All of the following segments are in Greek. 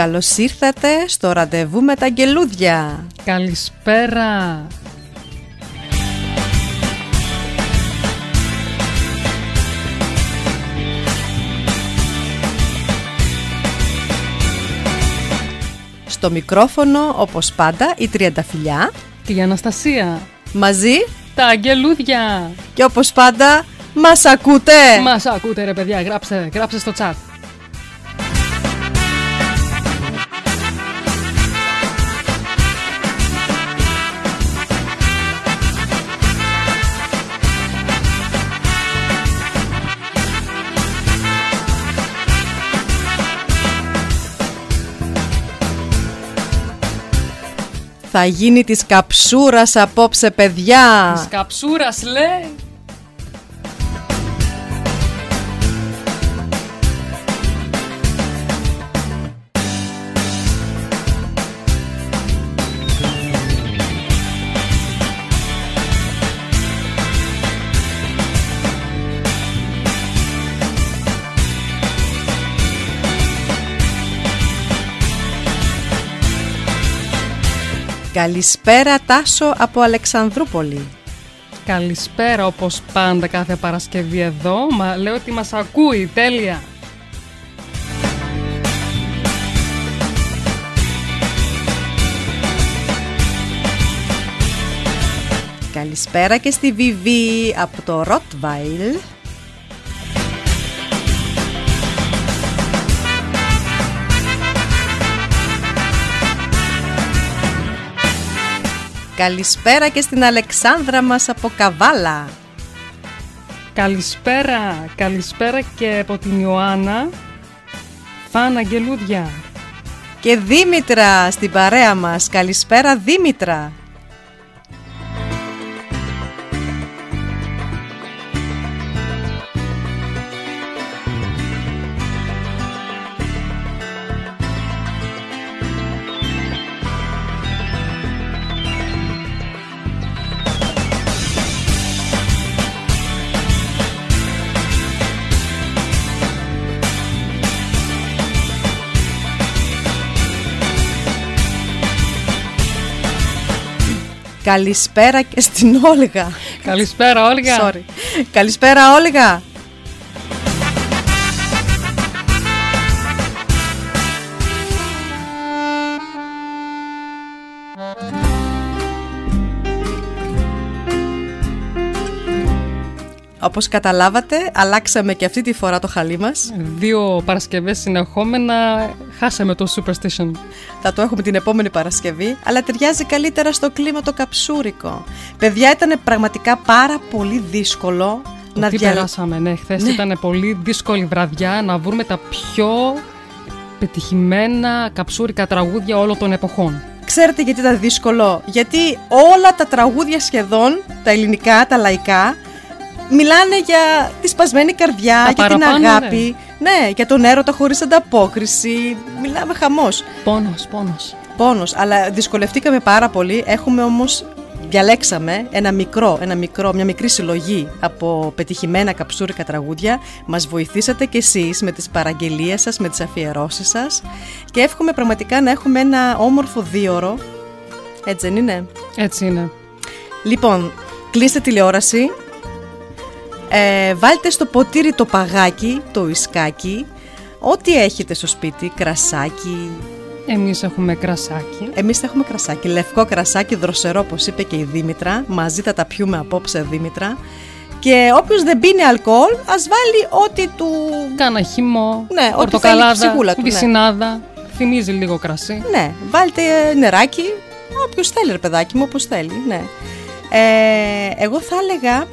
Καλώς ήρθατε στο ραντεβού με τα αγγελούδια. Καλησπέρα. Στο μικρόφωνο, όπως πάντα, η Τριανταφυλιά. Τη Αναστασία. Μαζί Τα αγγελούδια. και όπως πάντα, μας ακούτε! Μας ακούτε ρε παιδιά, γράψτε, γράψτε στο chat. Θα γίνει της καψούρας απόψε, παιδιά! Της καψούρας λέει. Καλησπέρα Τάσο από Αλεξανδρούπολη. Καλησπέρα όπως πάντα κάθε Παρασκευή εδώ. Μα λέω ότι μας ακούει, τέλεια. Καλησπέρα και στη Βιβί από το Ροτβάιλ. Καλησπέρα και στην Αλεξάνδρα μας από Καβάλα. Καλησπέρα, καλησπέρα και από την Ιωάννα. Φαν αγγελούδια. Και Δήμητρα στην παρέα μας. Καλησπέρα Δήμητρα. Καλησπέρα και στην Όλγα. Καλησπέρα Όλγα. Sorry. Καλησπέρα Όλγα. Όπως καταλάβατε, αλλάξαμε και αυτή τη φορά το χαλί μας. Δύο Παρασκευές συνεχόμενα χάσαμε το Superstition. Θα το έχουμε την επόμενη Παρασκευή, αλλά ταιριάζει καλύτερα στο κλίμα το καψούρικο. Παιδιά, ήταν πραγματικά πάρα πολύ δύσκολο Το να τι διαλέξουμε. περάσαμε, ναι. Χθες Ναι. ήταν πολύ δύσκολη βραδιά να βρούμε τα πιο πετυχημένα καψούρικα τραγούδια όλων των εποχών. Ξέρετε γιατί ήταν δύσκολο; Γιατί όλα τα τραγούδια σχεδόν, τα ελληνικά, τα λαϊκά, μιλάνε για τη σπασμένη καρδιά, Τα για την παραπάνω, αγάπη. Ναι. για τον έρωτα χωρίς ανταπόκριση. Μιλάμε χαμός. Πόνος, πόνος. Πόνος, αλλά δυσκολευτήκαμε πάρα πολύ. Έχουμε όμως, διαλέξαμε ένα μικρό, ένα μικρό, μια μικρή συλλογή από πετυχημένα καψούρικα τραγούδια. Μας βοηθήσατε κι εσείς με τις παραγγελίες σας, με τις αφιερώσεις σας και εύχομαι πραγματικά να έχουμε ένα όμορφο δίωρο. Έτσι δεν είναι; Έτσι είναι. Λοιπόν, κλείστε τηλεόραση, ε, βάλτε στο ποτήρι το παγάκι, το ισκάκι, ό,τι έχετε στο σπίτι, κρασάκι, Εμείς έχουμε κρασάκι. Εμείς έχουμε κρασάκι, λευκό κρασάκι, δροσερό όπως είπε και η Δήμητρα. Μαζί θα τα πιούμε απόψε Δήμητρα. Και όποιος δεν πίνει αλκοόλ, ας βάλει ό,τι του. Κάνα χυμό, Ναι, ό,τι θέλει η πορτοκαλάδα, ψυχούλα του, ναι. βυσινάδα. Θυμίζει λίγο κρασί. Ναι, βάλτε ε, νεράκι. Όποιος θέλει, ρε παιδάκι μου, όπως θέλει. Ναι. Ε, εγώ θα έλεγα,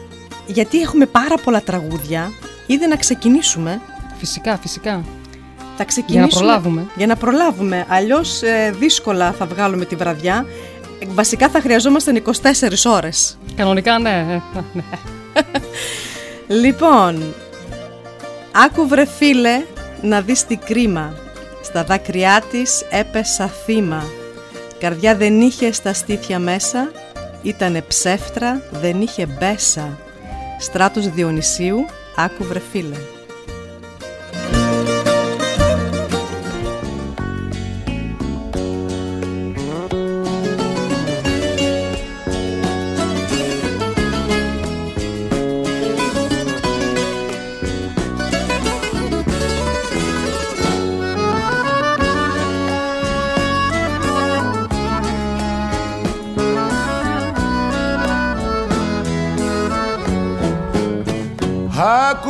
γιατί έχουμε πάρα πολλά τραγούδια, ήδη να ξεκινήσουμε. Φυσικά, φυσικά. Θα ξεκινήσουμε. προλάβουμε. Για να προλάβουμε. Αλλιώς δύσκολα θα βγάλουμε τη βραδιά. Ε, Βασικά θα χρειαζόμασταν 24 ώρες. Κανονικά ναι. ε, ναι. Λοιπόν, άκου βρε φίλε να δεις τι κρίμα Στα δάκρυά της έπεσα θύμα Καρδιά δεν είχε στα στήθια μέσα Ήτανε ψεύτρα, δεν είχε μπέσα Στράτος Διονυσίου, άκου βρε φίλε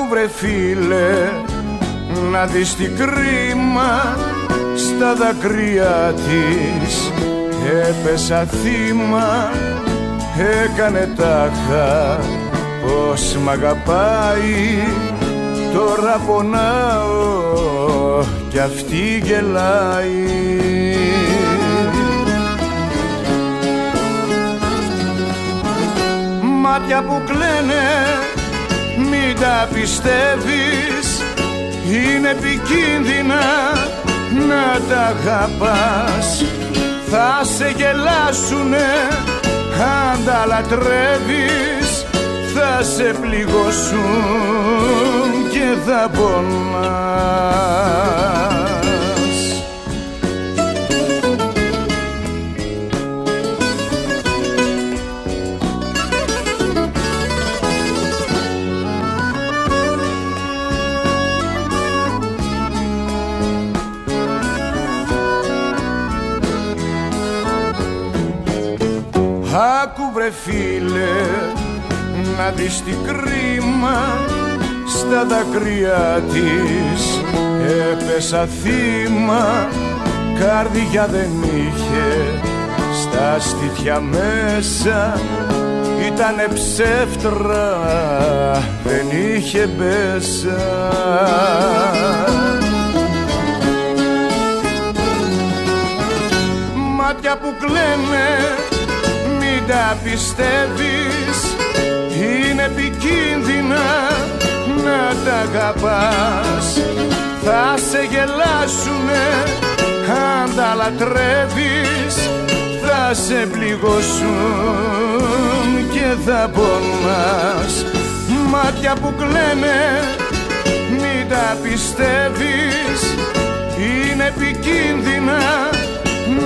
βρε φίλε να δεις τι κρίμα στα δακρύα της. Έπεσα θύμα έκανε τάχα. Πως μ' αγαπάει τώρα πονάω κι αυτή γελάει. Μάτια που κλαίνε μην τα πιστεύεις. Είναι επικίνδυνα να τα αγαπάς. Θα σε γελάσουνε αν τα λατρεύεις. Θα σε πληγώσουν και θα πονάς Άκου βρε φίλε να δεις τι κρίμα στα δακρύα της. Έπεσα θύμα καρδιά δεν είχε στα στήθια μέσα ήτανε ψεύτρα δεν είχε μπέσα. Μάτια που κλαίνε μην τα πιστεύεις. Είναι επικίνδυνα να τα αγαπάς. Θα σε γελάσουνε αν τα λατρεύεις. Θα σε πληγώσουν και θα πονάς. Μάτια που κλαίνε μην τα πιστεύεις. Είναι επικίνδυνα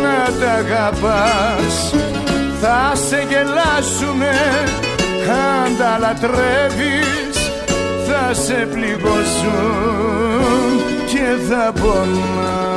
να τα αγαπάς θα σε γελάσουνε αν τα λατρεύεις θα σε πληγώσουν και θα πονάς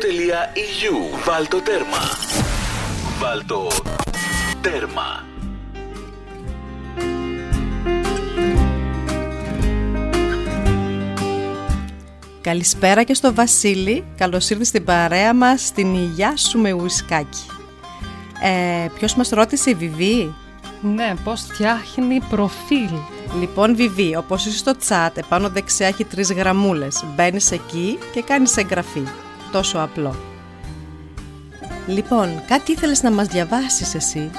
ελληνάδικο.eu Βάλτο τέρμα. Βάλτο τέρμα. Καλησπέρα και στο Βασίλη. Καλώς ήρθες στην παρέα μας στην υγειά σου με ουισκάκι. Ε, ποιος μας ρώτησε η Βιβί; Ναι, πώς φτιάχνει προφίλ. Λοιπόν, Βιβί, όπως είσαι στο chat, επάνω δεξιά έχει τρεις γραμμούλες. Μπαίνεις εκεί και κάνεις εγγραφή. Τόσο απλό. Λοιπόν, κάτι ήθελες να μας διαβάσεις εσύ;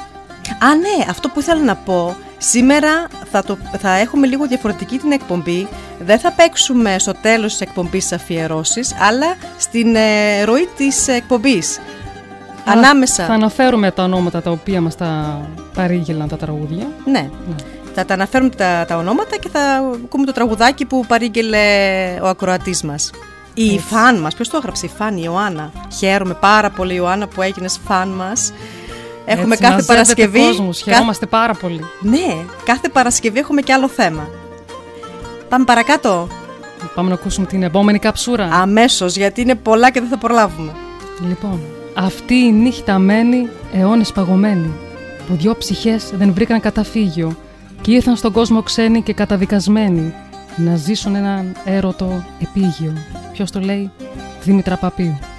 Α, ναι, αυτό που ήθελα να πω. Σήμερα θα, το, θα έχουμε λίγο διαφορετική την εκπομπή. Δεν θα παίξουμε στο τέλος της εκπομπής τις αφιερώσεις, αλλά στην ε, ροή της εκπομπής. Ανάμεσα. Θα αναφέρουμε τα ονόματα τα οποία μας τα παρήγγελαν τα τραγούδια. Ναι. Θα τα αναφέρουμε τα, τα ονόματα και θα ακούμε το τραγουδάκι που παρήγγελε ο ακροατής μας. Η Έτσι. φαν μας, ποιος το έγραψε, η φαν, η Ιωάννα. Χαίρομαι πάρα πολύ Ιωάννα που έγινες φαν μας. Έχουμε Έτσι, κάθε μαζεύεται Παρασκευή. Κόσμος, κα- χαιρόμαστε πάρα πολύ. Ναι, κάθε Παρασκευή έχουμε και άλλο θέμα. Πάμε παρακάτω. Πάμε να ακούσουμε την επόμενη καψούρα. Αμέσως, γιατί είναι πολλά και δεν θα προλάβουμε. Λοιπόν, αυτή η νύχτα μένει αιώνες παγωμένη που δυο ψυχές δεν βρήκαν καταφύγιο και ήρθαν στον κόσμο ξένοι και καταδικασμένοι να ζήσουν έναν έρωτο επίγειο. Ποιος το λέει; Δήμητρα Παπίου.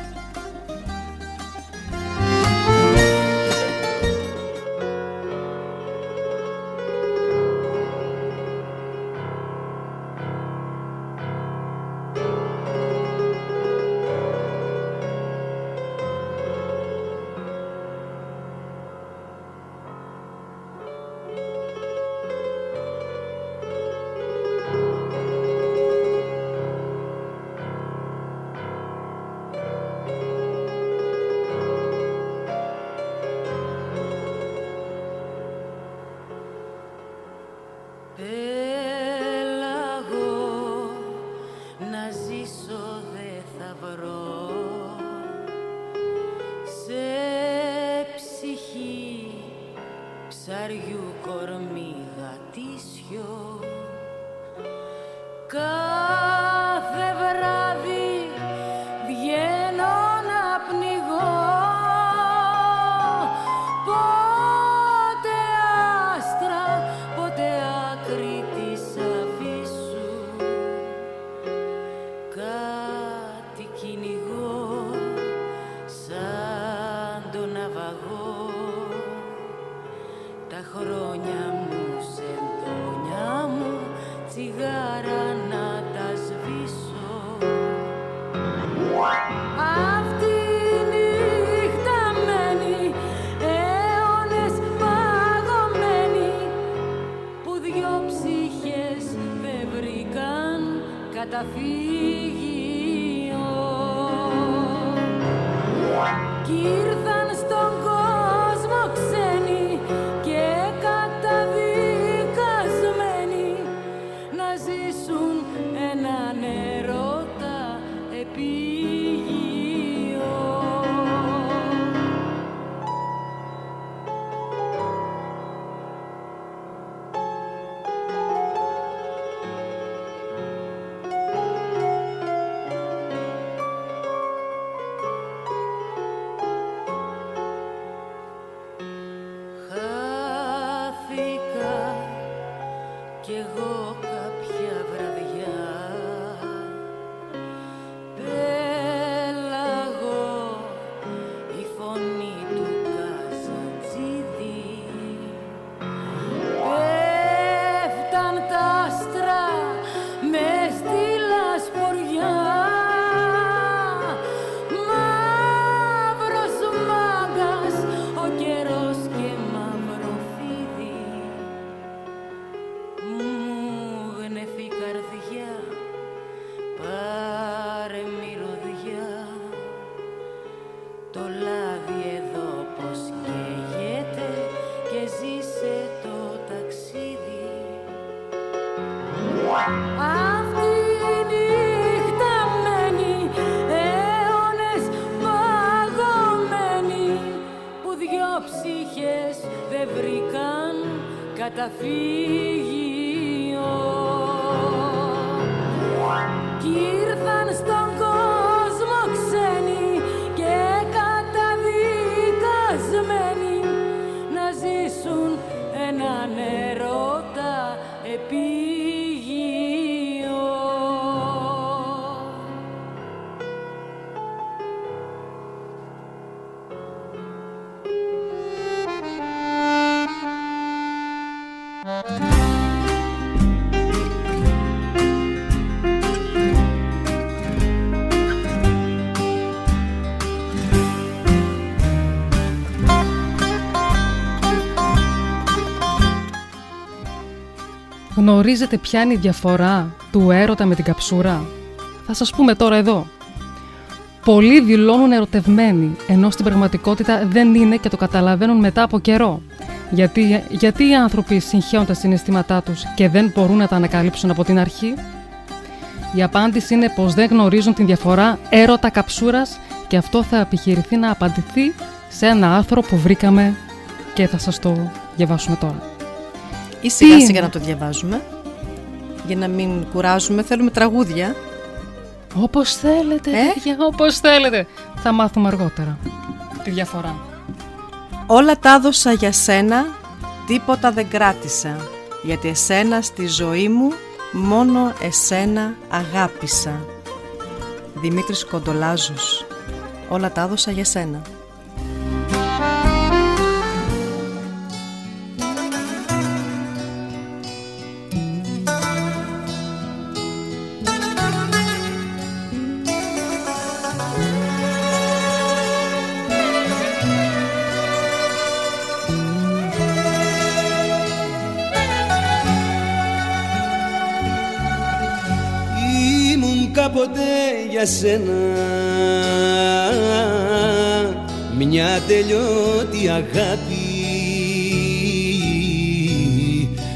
Ψυχές δεν βρήκαν καταφύγιο. Κι ήρθαν στον Γνωρίζετε ποια είναι η διαφορά του έρωτα με την καψούρα; Θα σας πούμε τώρα εδώ. Πολλοί δηλώνουν ερωτευμένοι, ενώ στην πραγματικότητα δεν είναι και το καταλαβαίνουν μετά από καιρό. Γιατί, γιατί οι άνθρωποι συγχαίουν τα συναισθήματά τους και δεν μπορούν να τα ανακαλύψουν από την αρχή; Η απάντηση είναι πως δεν γνωρίζουν την διαφορά έρωτα καψούρας και αυτό θα επιχειρηθεί να απαντηθεί σε ένα άρθρο που βρήκαμε και θα σας το διαβάσουμε τώρα. Ή σιγά είναι; σιγά να το διαβάζουμε. Για να μην κουράζουμε, θέλουμε τραγούδια. Όπως θέλετε, Ε; παιδιά, όπως θέλετε. Θα μάθουμε αργότερα τη διαφορά. Όλα τα έδωσα για σένα, τίποτα δεν κράτησα. Γιατί εσένα στη ζωή μου, μόνο εσένα αγάπησα. Δημήτρης Κοντολάζος. Όλα τα έδωσα για σένα. Για σένα. Μια τελειώτη αγάπη.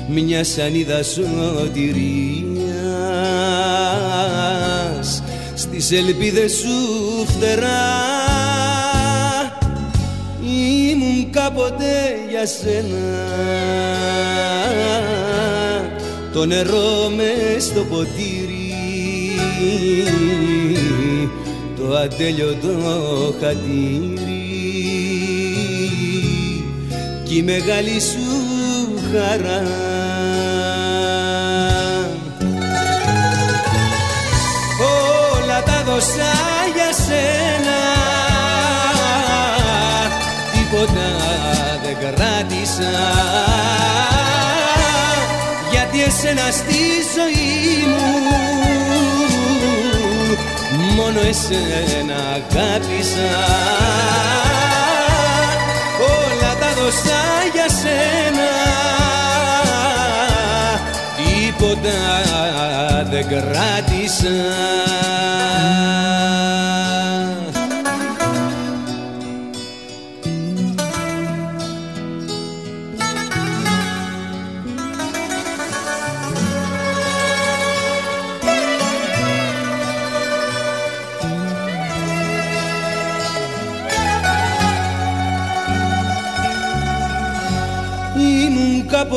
Μια σανίδα σωτηρίας. Στις ελπίδες σου φτερά. Ήμουν κάποτε για σένα. Το νερό μες στο ποτήρι το ατέλειωτο χατήρι. Κι η μεγάλη σου χαρά. Όλα τα δώσα για σένα. Τίποτα δεν κράτησα. Γιατί εσένα στη ζωή μου μόνο εσένα αγάπησα. Όλα τα δώσα για σένα. Τίποτα δεν κράτησα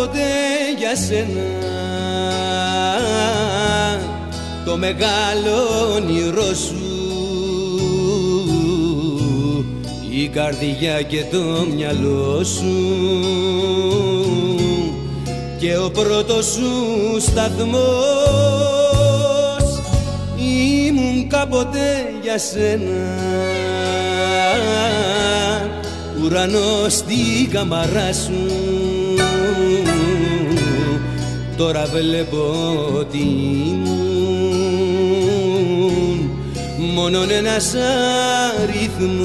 ήμουν κάποτε για σένα. Το μεγάλο όνειρό σου. Η καρδιά και το μυαλό σου. Και ο πρώτος σου σταθμός. Ήμουν κάποτε για σένα. Ουρανός στη καμαρά σου τώρα βλέπω ότι ήμουν μόνον ένας αριθμός.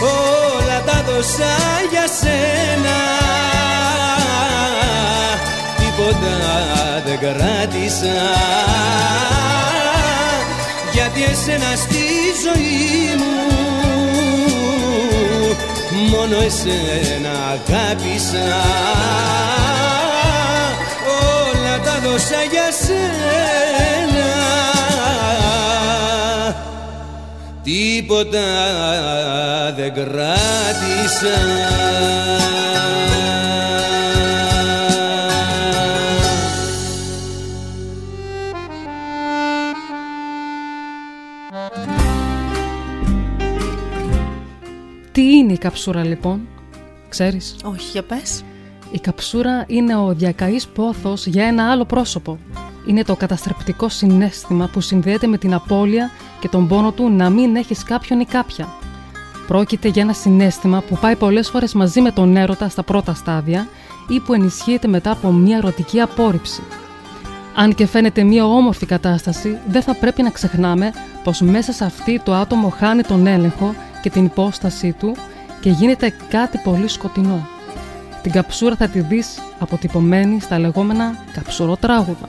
Όλα τα δώσα για σένα τίποτα δεν κράτησα. Γιατί εσένα στη ζωή μου μόνο εσένα αγάπησα. Όλα τα δώσα για σένα. Τίποτα δεν κράτησα η καψούρα λοιπόν, ξέρεις; Όχι, για πες. Η καψούρα είναι ο διακαής πόθος για ένα άλλο πρόσωπο. Είναι το καταστρεπτικό συνέστημα που συνδέεται με την απώλεια και τον πόνο του να μην έχεις κάποιον ή κάποια. Πρόκειται για ένα συνέστημα που πάει πολλές φορές μαζί με τον έρωτα στα πρώτα στάδια ή που ενισχύεται μετά από μια ερωτική απόρριψη. Αν και φαίνεται μια όμορφη κατάσταση, δεν θα πρέπει να ξεχνάμε πως μέσα σε αυτή το άτομο χάνει τον έλεγχο και την υπόστασή του και γίνεται κάτι πολύ σκοτεινό. Την καψούρα θα τη δεις αποτυπωμένη στα λεγόμενα καψουροτράγουδα.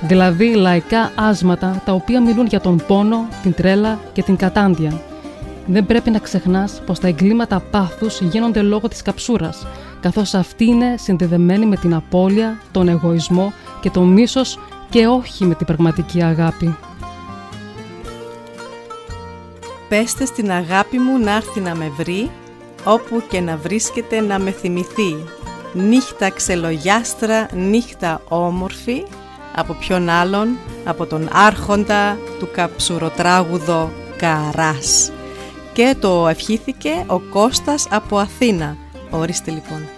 Δηλαδή λαϊκά άσματα τα οποία μιλούν για τον πόνο, την τρέλα και την κατάντια. Δεν πρέπει να ξεχνάς πως τα εγκλήματα πάθους γίνονται λόγω της καψούρας, καθώς αυτή είναι συνδεδεμένη με την απώλεια, τον εγωισμό και το μίσος και όχι με την πραγματική αγάπη. Πέστε στην αγάπη μου να έρθει να με βρει, όπου και να βρίσκεται να με θυμηθεί. Νύχτα ξελογιάστρα, νύχτα όμορφη, από ποιον άλλον, από τον άρχοντα του καψουροτράγουδο Καράς. Και το ευχήθηκε ο Κώστας από Αθήνα. Ορίστε λοιπόν.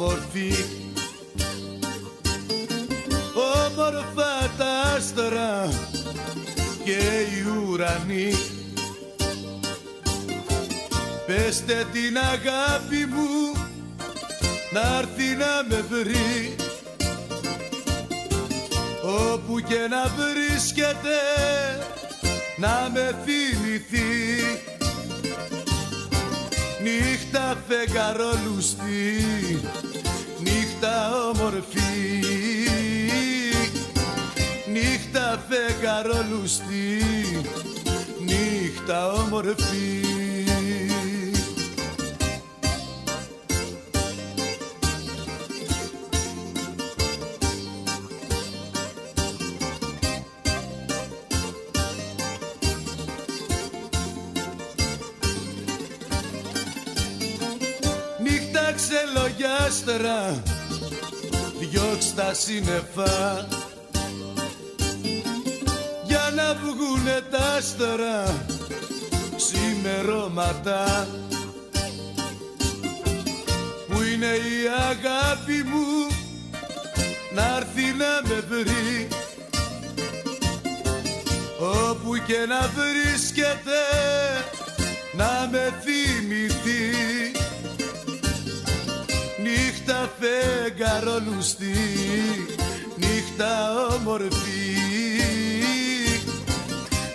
Όμορφη Όμορφα τα άστρα και οι ουρανοί. Πεστε την αγάπη μου να έρθει να με βρει. Όπου και να βρίσκεται να με θυμηθεί. Νύχτα φεγγαρόλουστη, νύχτα όμορφη. Νύχτα φεγγαρόλουστη, νύχτα όμορφη. Νύχτα ξελογιάστρα Διώξ' τα σύννεφα. Για να βγουνε τα άστρα Ξημερώματα. Που είναι η αγάπη μου Να έρθει να με βρει. Όπου και να βρίσκεται να με θυμηθεί Νύχτα φεγγαρόλουστη, νύχτα όμορφη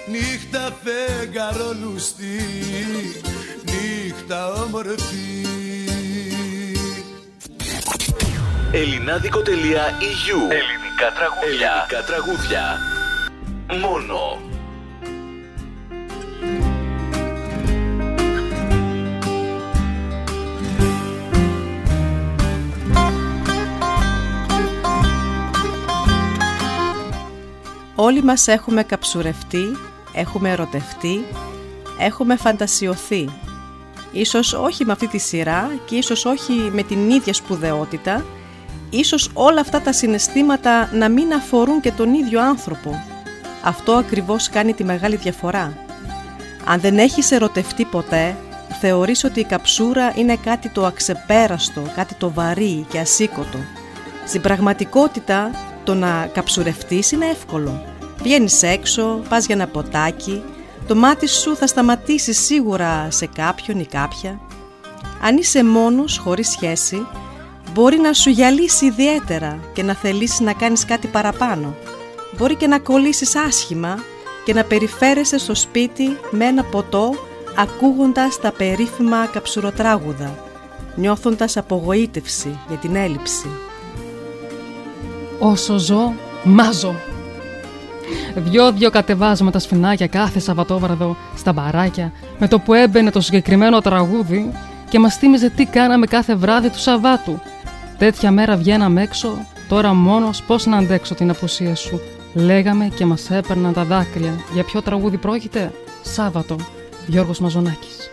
Νύχτα φεγγαρόλουστη, νύχτα όμορφη Ελληνάδικο.eu Ελληνικά τραγούδια. Ελληνικά τραγούδια. Μόνο. Όλοι μας έχουμε καψουρευτεί, έχουμε ερωτευτεί, έχουμε φαντασιωθεί. Ίσως όχι με αυτή τη σειρά και ίσως όχι με την ίδια σπουδαιότητα, ίσως όλα αυτά τα συναισθήματα να μην αφορούν και τον ίδιο άνθρωπο. Αυτό ακριβώς κάνει τη μεγάλη διαφορά. Αν δεν έχεις ερωτευτεί ποτέ, θεωρείς ότι η καψούρα είναι κάτι το αξεπέραστο, κάτι το βαρύ και ασήκωτο. Στην πραγματικότητα, το να καψουρευτείς είναι εύκολο. Βγαίνεις έξω, πας για ένα ποτάκι, το μάτι σου θα σταματήσει σίγουρα σε κάποιον ή κάποια. Αν είσαι μόνος, χωρίς σχέση, μπορεί να σου γυαλίσει ιδιαίτερα και να θελήσεις να κάνεις κάτι παραπάνω. Μπορεί και να κολλήσεις άσχημα και να περιφέρεσαι στο σπίτι με ένα ποτό ακούγοντας τα περίφημα καψουροτράγουδα, νιώθοντας απογοήτευση για την έλλειψη. Όσο ζω, μάζω. Δυο-δυο κατεβάζουμε τα σφινάκια κάθε Σαββατόβραδο στα μπαράκια με το που έμπαινε το συγκεκριμένο τραγούδι και μας θύμιζε τι κάναμε κάθε βράδυ του Σαββάτου. Τέτοια μέρα βγαίναμε έξω, τώρα μόνος πώς να αντέξω την απουσία σου. Λέγαμε και μας έπαιρναν τα δάκρυα. Για ποιο τραγούδι πρόκειται; Σάββατο. Γιώργος Μαζονάκης.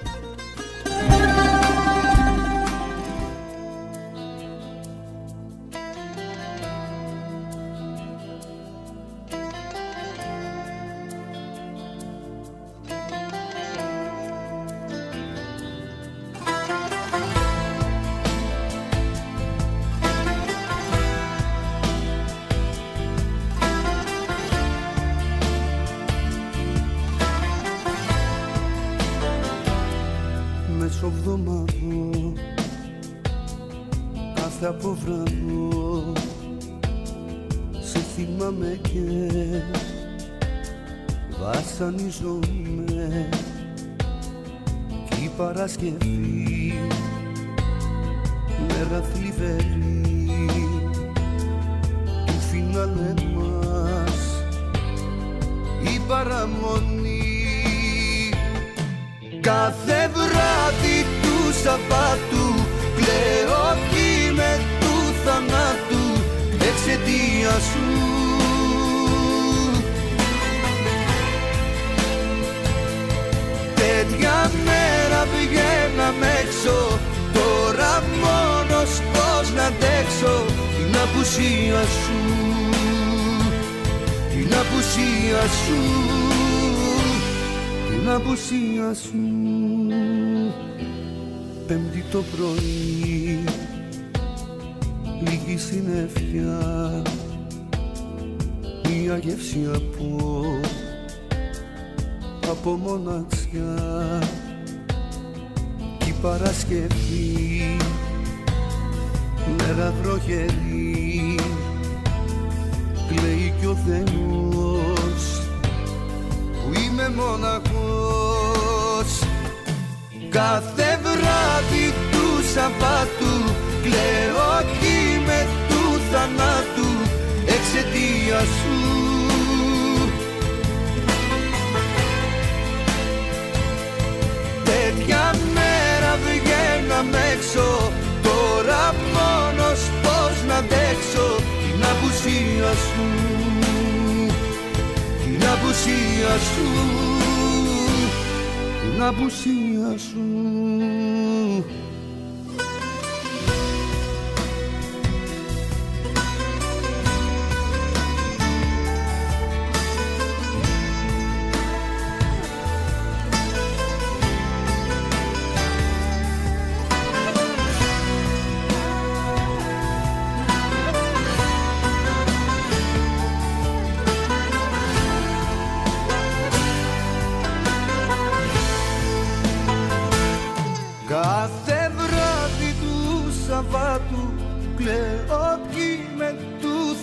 Κάθε αποβραδό σε θυμάμαι και βασανίζομαι κι η Παρασκευή μέρα θλιβερή του φινάλε μας. Η παραμονή Κάθε βράδυ του Σαββάτου βγαίναμε έξω. Τώρα μόνος πώς να αντέξω. Την απουσία σου. Την απουσία σου. Την απουσία σου. Πέμπτη το πρωί. Λίγη συννεφιά Μια γεύση από από μοναξιά. κι η Παρασκευή. Μέρα βροχερή κλαίει κι ο Θεός που είμαι μοναχός. Κάθε βράδυ του Σαββάτου κλαίω κι με του θανάτου εξαιτίας σου απουσία σου. Την απουσία σου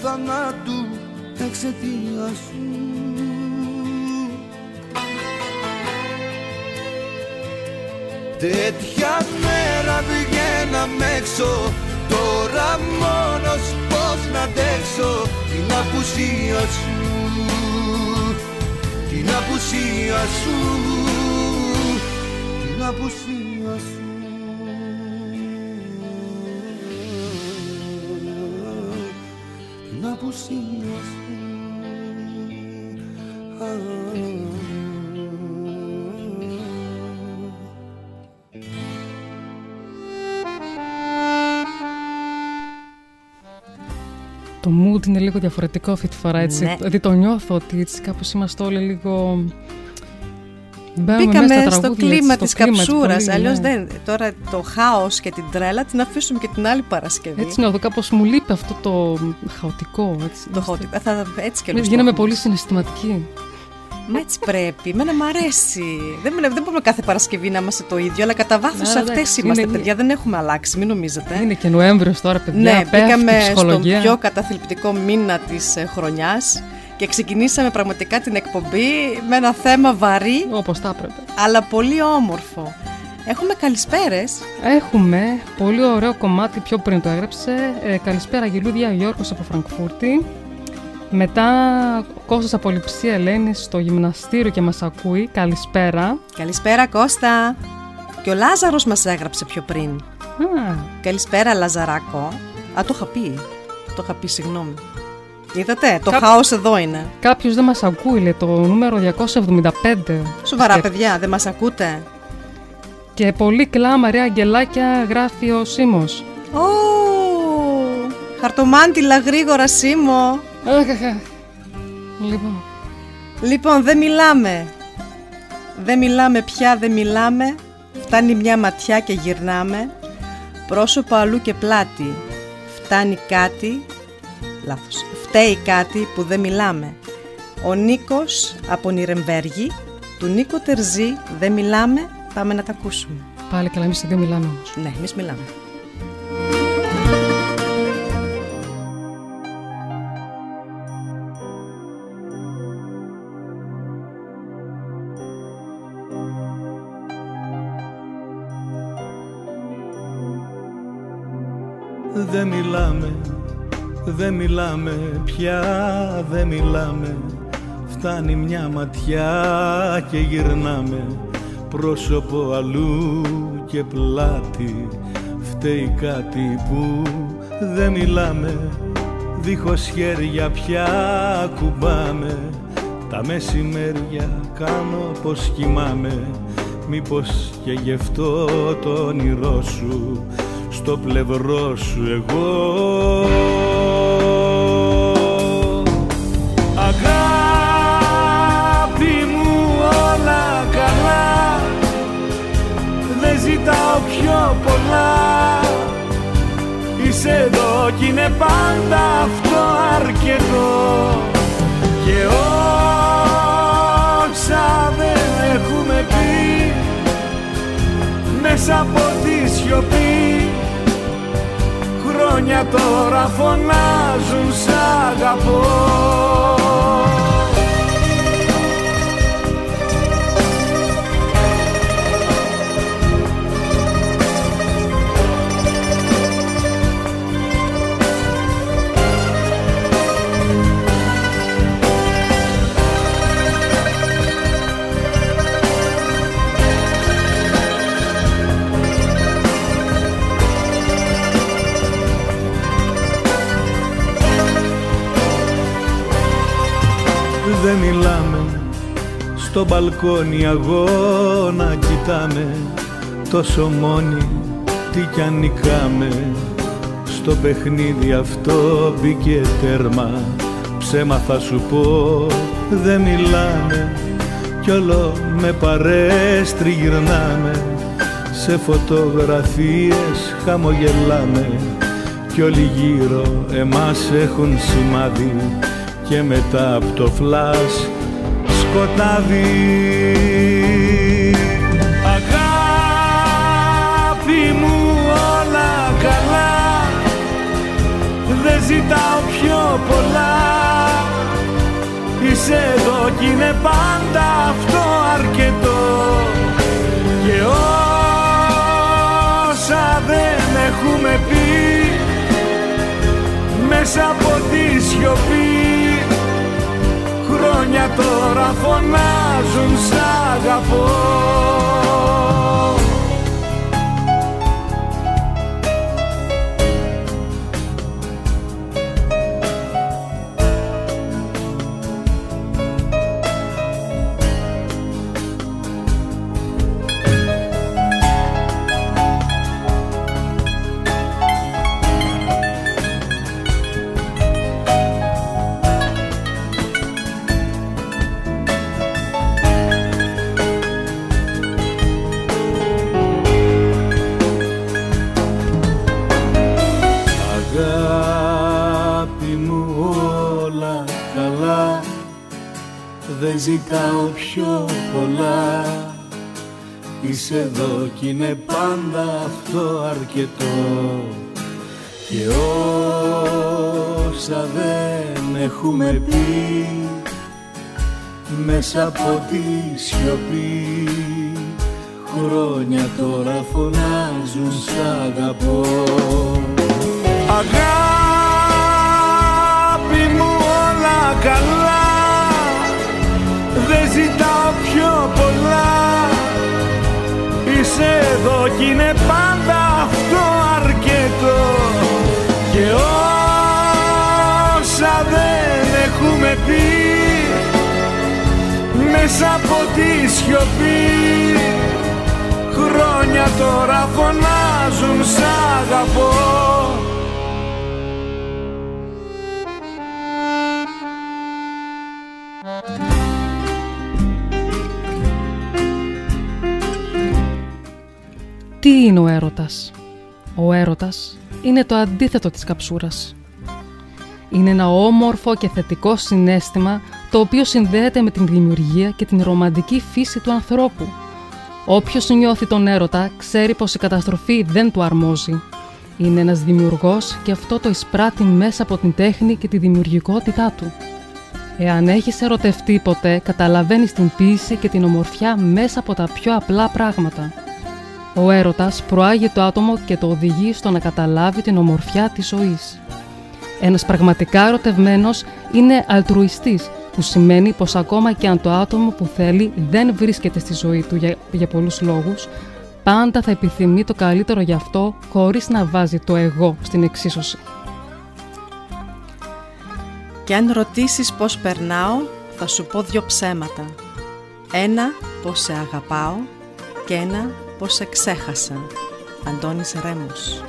θανάτου εξαιτίας σου. Τέτοια μέρα βγαίναμε έξω Τώρα μόνος πώς να αντέξω Την απουσία σου. Την απουσία σου. Την απουσία Την απουσία σου Το mood είναι λίγο διαφορετικό αυτή τη φορά, έτσι. Ναι. Δηλαδή το νιώθω ότι έτσι κάπως είμαστε όλοι λίγο... Μπαίνουμε Μπήκαμε μέσα στα στο τραγούδια, κλίμα έτσι, της στο κλίμα, έτσι, καψούρας. πολύ, Αλλιώς ναι. δεν. Τώρα το χάος και την τρέλα την αφήσουμε και την άλλη Παρασκευή. Έτσι νιώθω, κάπως μου λείπει αυτό το χαοτικό. Έτσι, Το χαοτικό. Θα, έτσι και Εμείς γίναμε πολύ συναισθηματικοί. Μα έτσι πρέπει. Εμένα μ' αρέσει. Δεν, δεν μπορούμε κάθε Παρασκευή να είμαστε το ίδιο, αλλά κατά βάθος Ναι, αυτές εντάξει, είμαστε, είναι- παιδιά. Δεν έχουμε αλλάξει, μην νομίζετε. Είναι και Νοέμβριος τώρα, παιδιά. ναι, πέφτει η μπήκαμε στον ψυχολογία. πιο καταθλιπτικό μήνα της χρονιάς και ξεκινήσαμε πραγματικά την εκπομπή με ένα θέμα βαρύ, Όπως τα έπρεπε. αλλά πολύ όμορφο. Έχουμε καλησπέρες. Έχουμε πολύ ωραίο κομμάτι πιο πριν το έγραψε. Ε, καλησπέρα Γελούδια, ο Γιώργος από Φραγκφούρτη. Μετά ο Κώστας από Λειψία Ελένης στο γυμναστήριο και μας ακούει. Καλησπέρα. Καλησπέρα Κώστα. Και ο Λάζαρος μας έγραψε πιο πριν. Α, Καλησπέρα Λαζαράκο. Α, το είχα πει. Το είχα πει, συγγνώμη. Είδατε, το Κάπου- χάος εδώ είναι. κάποιος δεν μας ακούει, λέει, το νούμερο 275. Σοβαρά, Και- παιδιά, δεν μας ακούτε; Και πολύ κλάμα, ρε αγγελάκια, γράφει ο Σίμος. Ω, χαρτομάντιλα γρήγορα, Σίμω. Αχ, αχ, αχ. Λοιπόν, Λοιπόν, δεν μιλάμε. Δεν μιλάμε πια, δεν μιλάμε. Φτάνει μια ματιά και γυρνάμε. Πρόσωπο αλλού και πλάτη. Φτάνει κάτι. Λάθος. Φταίει κάτι που δεν μιλάμε. Ο Νίκος από Νιρεμβέργη, του Νίκο Τερζή δεν μιλάμε, πάμε να τα ακούσουμε. Πάλι καλά, εμείς δεν μιλάμε όμως. Ναι, εμείς μιλάμε. Δεν μιλάμε δεν μιλάμε πια, δεν μιλάμε. Φτάνει μια ματιά και γυρνάμε. Πρόσωπο αλλού και πλάτη. Φταίει κάτι που δεν μιλάμε. Δίχως χέρια πια κουμπάμε. Τα μεσημέρια κάνω πως κοιμάμαι. Μήπως και γι' αυτό το όνειρό σου στο πλευρό σου εγώ Είσαι εδώ κι είναι πάντα αυτό αρκετό. Και όσα δεν έχουμε πει Μέσα από τη σιωπή Χρόνια τώρα φωνάζουν σ' αγαπώ Στο μπαλκόνι αγώνα κοιτάμε Τόσο μόνοι τι κι αν νικάμε. Στο παιχνίδι αυτό μπήκε τέρμα Ψέμα θα σου πω δεν μιλάμε. Κι όλο με παρές τριγυρνάμε Σε φωτογραφίες χαμογελάμε. Κι όλοι γύρω εμάς έχουν σημάδι και μετά από το φλάς σκοτάδι. Αγάπη μου όλα καλά. Δεν ζητάω πιο πολλά. Είσαι εδώ κι είναι πάντα αυτό αρκετό. Και όσα δεν έχουμε πει μέσα από τη σιωπή χρόνια τώρα φωνάζουν σ' αγαπώ ζητάω πιο πολλά. Είσαι εδώ κι είναι πάντα αυτό αρκετό. Και όσα δεν έχουμε πει Μέσα από τη σιωπή Χρόνια τώρα φωνάζουν σ' αγαπώ. Αγάπη μου όλα καλά δεν ζητάω πιο πολλά. Είσαι εδώ κι είναι πάντα αυτό αρκετό. Και όσα δεν έχουμε πει Μέσα από τη σιωπή Χρόνια τώρα φωνάζουν σ' αγαπώ Τι είναι ο έρωτας; Ο έρωτας είναι το αντίθετο της καψούρας. Είναι ένα όμορφο και θετικό συνέστημα το οποίο συνδέεται με την δημιουργία και την ρομαντική φύση του ανθρώπου. Όποιος νιώθει τον έρωτα ξέρει πως η καταστροφή δεν του αρμόζει. Είναι ένας δημιουργός και αυτό το εισπράττει μέσα από την τέχνη και τη δημιουργικότητά του. Εάν έχεις ερωτευτεί ποτέ, καταλαβαίνεις την ποίηση και την ομορφιά μέσα από τα πιο απλά πράγματα. Ο έρωτας προάγει το άτομο και το οδηγεί στο να καταλάβει την ομορφιά της ζωής. Ένας πραγματικά ερωτευμένος είναι αλτρουιστής, που σημαίνει πως ακόμα και αν το άτομο που θέλει δεν βρίσκεται στη ζωή του για, για πολλούς λόγους, πάντα θα επιθυμεί το καλύτερο γι' αυτό χωρίς να βάζει το εγώ στην εξίσωση. Και αν ρωτήσεις πώς περνάω, θα σου πω δυο ψέματα. Ένα πως σε αγαπάω και ένα πως σε ξέχασα. Αντώνης Ρέμος.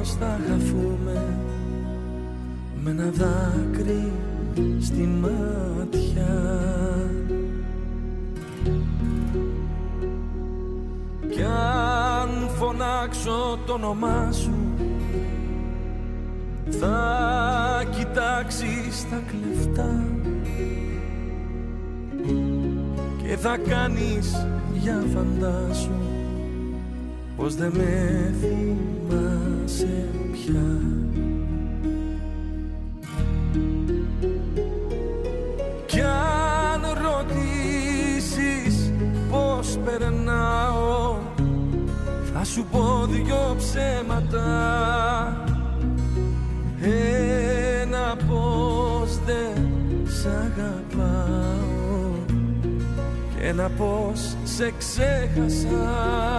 Πλήθος θα χαθούμε Με ένα δάκρυ στη μάτια. Κι αν φωνάξω το όνομά σου θα κοιτάξεις τα κλεφτά και θα κάνεις για φαντάσου πως δεν με θυμάσαι πια. Κι αν ρωτήσεις πως περνάω θα σου πω δυο ψέματα. Ένα πως δεν σ' αγαπάω και ένα πως σε ξέχασα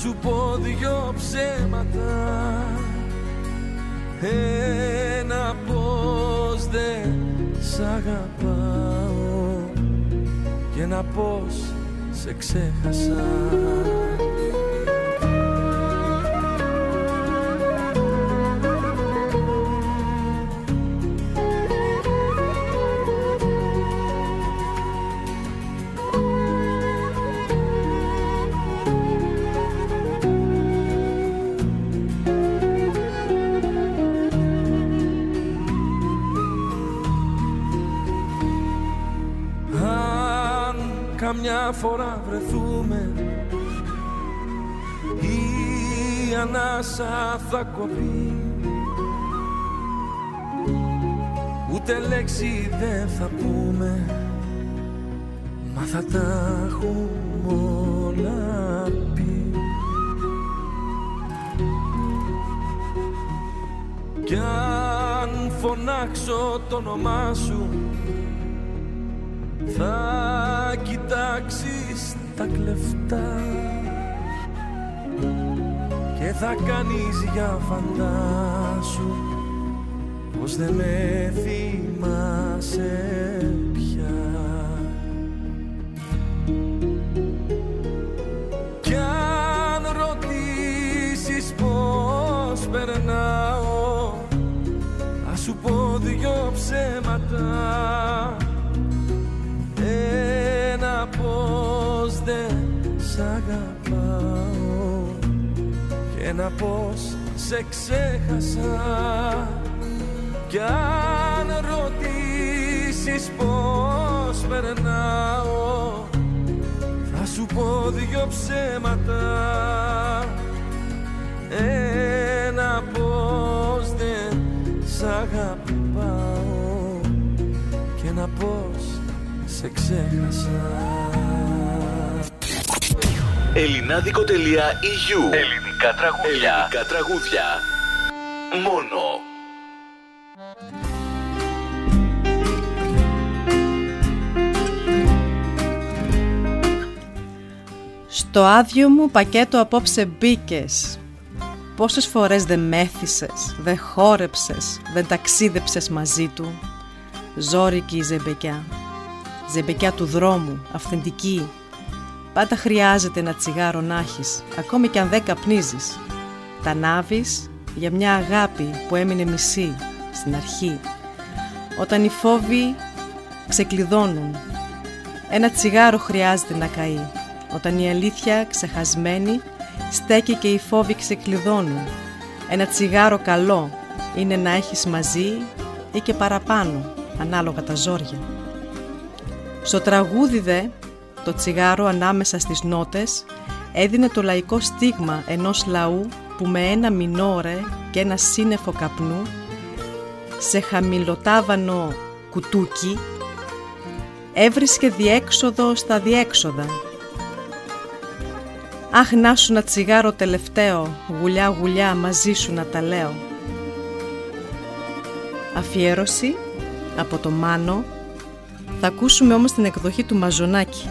σου πω δυο ψέματα. Ένα πως δεν σ' αγαπάω. Και ένα πως σε ξέχασα καμιά φορά βρεθούμε. Η ανάσα θα κοπεί. Ούτε λέξη δεν θα πούμε. Μα θα τα έχουμε όλα πει. Κι αν φωνάξω το όνομά σου θα κοιτάξεις τα κλεφτά και θα κάνεις για φαντάσου πως δεν με θυμάσαι πια. Κι αν ρωτήσεις πως περνάω θα σου πω δυο ψέματα σ' αγαπάω και ένα πως σε ξέχασα. Κι αν ρωτήσεις πως περνάω θα σου πω δυο ψέματα. Ένα πως δεν σ' αγαπάω και ένα πως σε ξέχασα Ελληνάδικο.eu Ελληνικά τραγούδια. Ελληνικά τραγούδια. Μόνο. Στο άδειο μου πακέτο απόψε μπήκες. Πόσες φορές δεν μέθησες, δεν χόρεψες, δεν ταξίδεψες μαζί του. Ζόρικη η ζεμπεκιά. Ζεμπεκιά του δρόμου, αυθεντική. Πάντα χρειάζεται ένα τσιγάρο να έχεις, ακόμη κι αν δεν καπνίζεις. Τα νάβεις για μια αγάπη που έμεινε μισή στην αρχή. Όταν οι φόβοι ξεκλειδώνουν. Ένα τσιγάρο χρειάζεται να καεί. Όταν η αλήθεια ξεχασμένη στέκει και οι φόβοι ξεκλειδώνουν. Ένα τσιγάρο καλό είναι να έχεις μαζί ή και παραπάνω, ανάλογα τα ζόρια. Στο τραγούδι δε, το τσιγάρο ανάμεσα στις νότες έδινε το λαϊκό στίγμα ενός λαού που με ένα μινόρε και ένα σύννεφο καπνού σε χαμηλοτάβανο κουτούκι έβρισκε διέξοδο στα διέξοδα. Αχ να σου να τσιγάρο τελευταίο, γουλιά γουλιά μαζί σου να τα λέω. Αφιέρωση από το Μάνο, θα ακούσουμε όμως την εκδοχή του Μαζονάκη.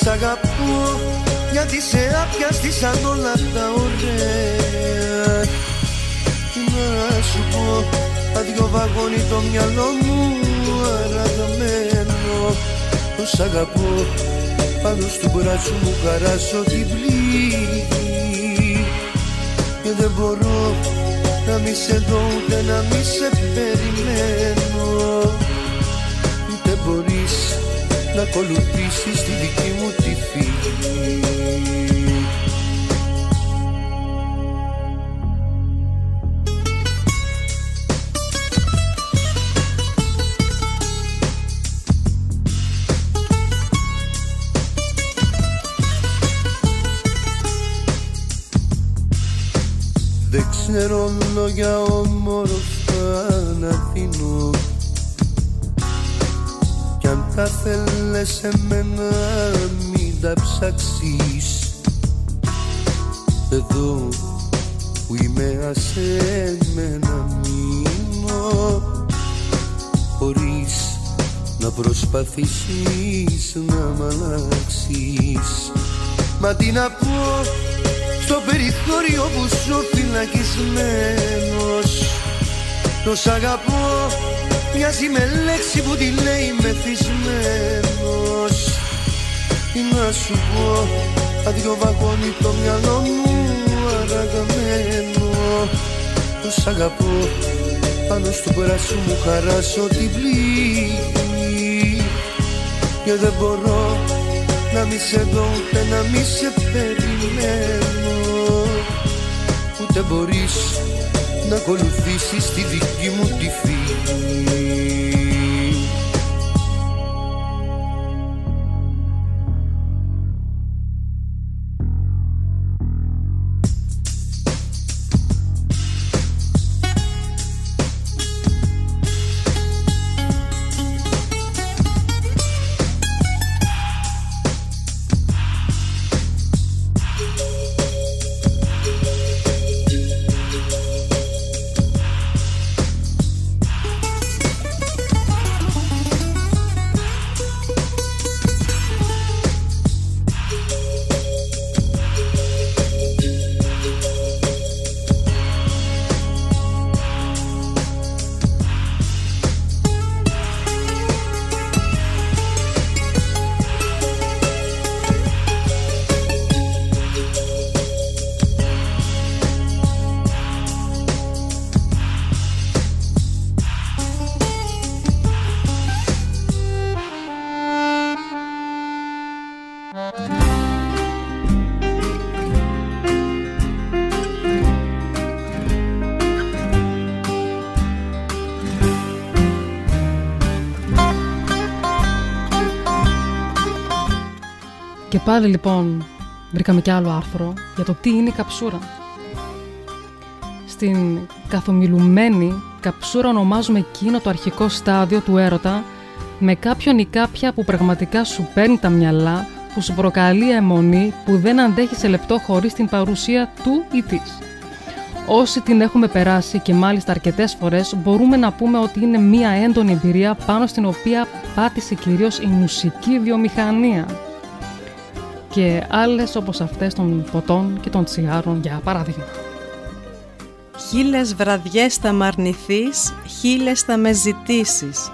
Σ' αγαπώ γιατί σε άπιαστη σαν όλα τα ωραία. Τι να σου πω αδυο βαγόνι το μυαλό μου αραγμένο. Το σ' αγαπώ πάνω στο μπράτσο μου χαράσω την πληγή Και δεν μπορώ να μη σε δω ούτε να μη σε περιμένω. Ούτε μπορείς να ακολουθήσεις τη δική μου τη φύγη Δεν ξέρω λόγια όμορφα να δίνω Κι αν τα θέλεις εμένα μην τα ψάξεις. Εδώ που είμαι άσε με να μείνω. Χωρίς να προσπαθήσεις να μ' αλλάξεις. Μα τι να πω στο περιθώριο που σου φυλακισμένος. Το σ' αγαπώ μοιάζει με λέξη που τη λέει μεθυσμένος. Τι να σου πω αδυο βαγόνι το μυαλό μου αραγμένο Το σ' αγαπώ πάνω στο μπράτσο μου χαράσω την πληγή. Και δεν μπορώ να μη σε δω ούτε να μη σε περιμένω. Ούτε μπορείς να ακολουθήσεις τη δική μου τη φύγη πάλι λοιπόν βρήκαμε κι άλλο άρθρο για το τι είναι η καψούρα. Στην καθομιλουμένη καψούρα ονομάζουμε εκείνο το αρχικό στάδιο του έρωτα με κάποιον ή κάποια που πραγματικά σου παίρνει τα μυαλά, που σου προκαλεί αιμονή, που δεν αντέχει σε λεπτό χωρίς την παρουσία του ή της. Όσοι την έχουμε περάσει και μάλιστα αρκετές φορές μπορούμε να πούμε ότι είναι μία έντονη εμπειρία πάνω στην οποία πάτησε κυρίως η μουσική βιομηχανία και άλλες όπως αυτές των ποτών και των τσιγάρων για παράδειγμα. Χίλιες βραδιές θα μ' αρνηθείς, χίλιες θα με ζητήσεις.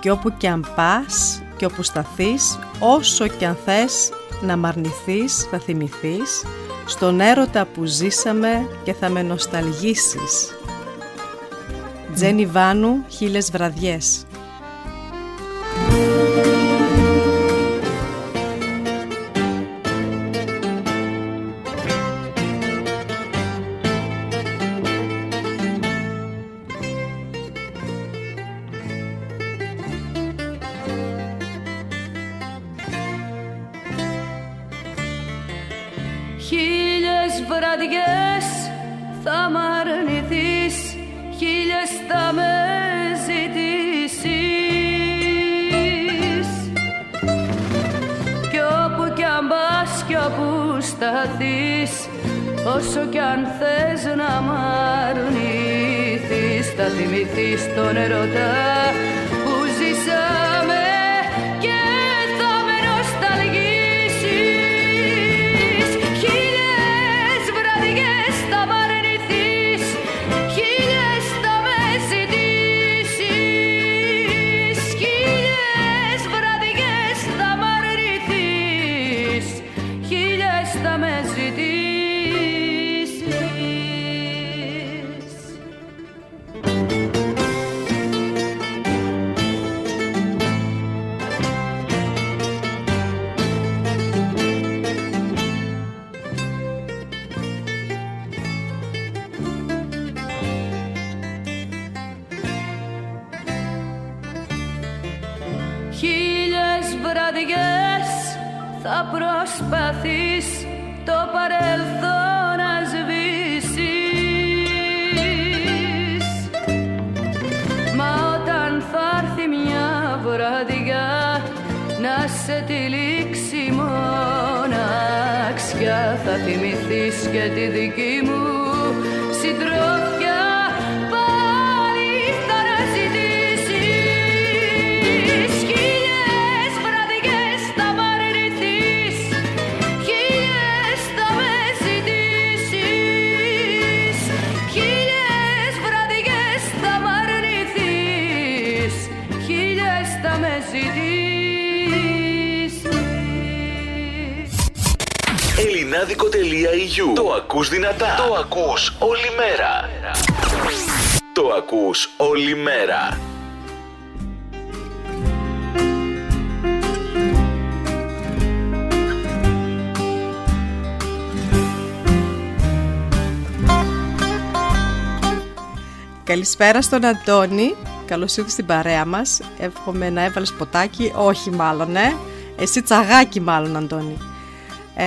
Και όπου κι αν πας και όπου σταθείς, όσο κι αν θες να μ' αρνηθείς, θα θυμηθείς, στον έρωτα που ζήσαμε και θα με νοσταλγήσεις. Τζένι Βάνου, χίλιες βραδιές. Καλησπέρα στον Αντώνη. Καλώς ήρθες στην παρέα μας. Εύχομαι να έβαλες ποτάκι. Όχι, μάλλον, ε. Εσύ τσαγάκι, μάλλον, Αντώνη. Ε,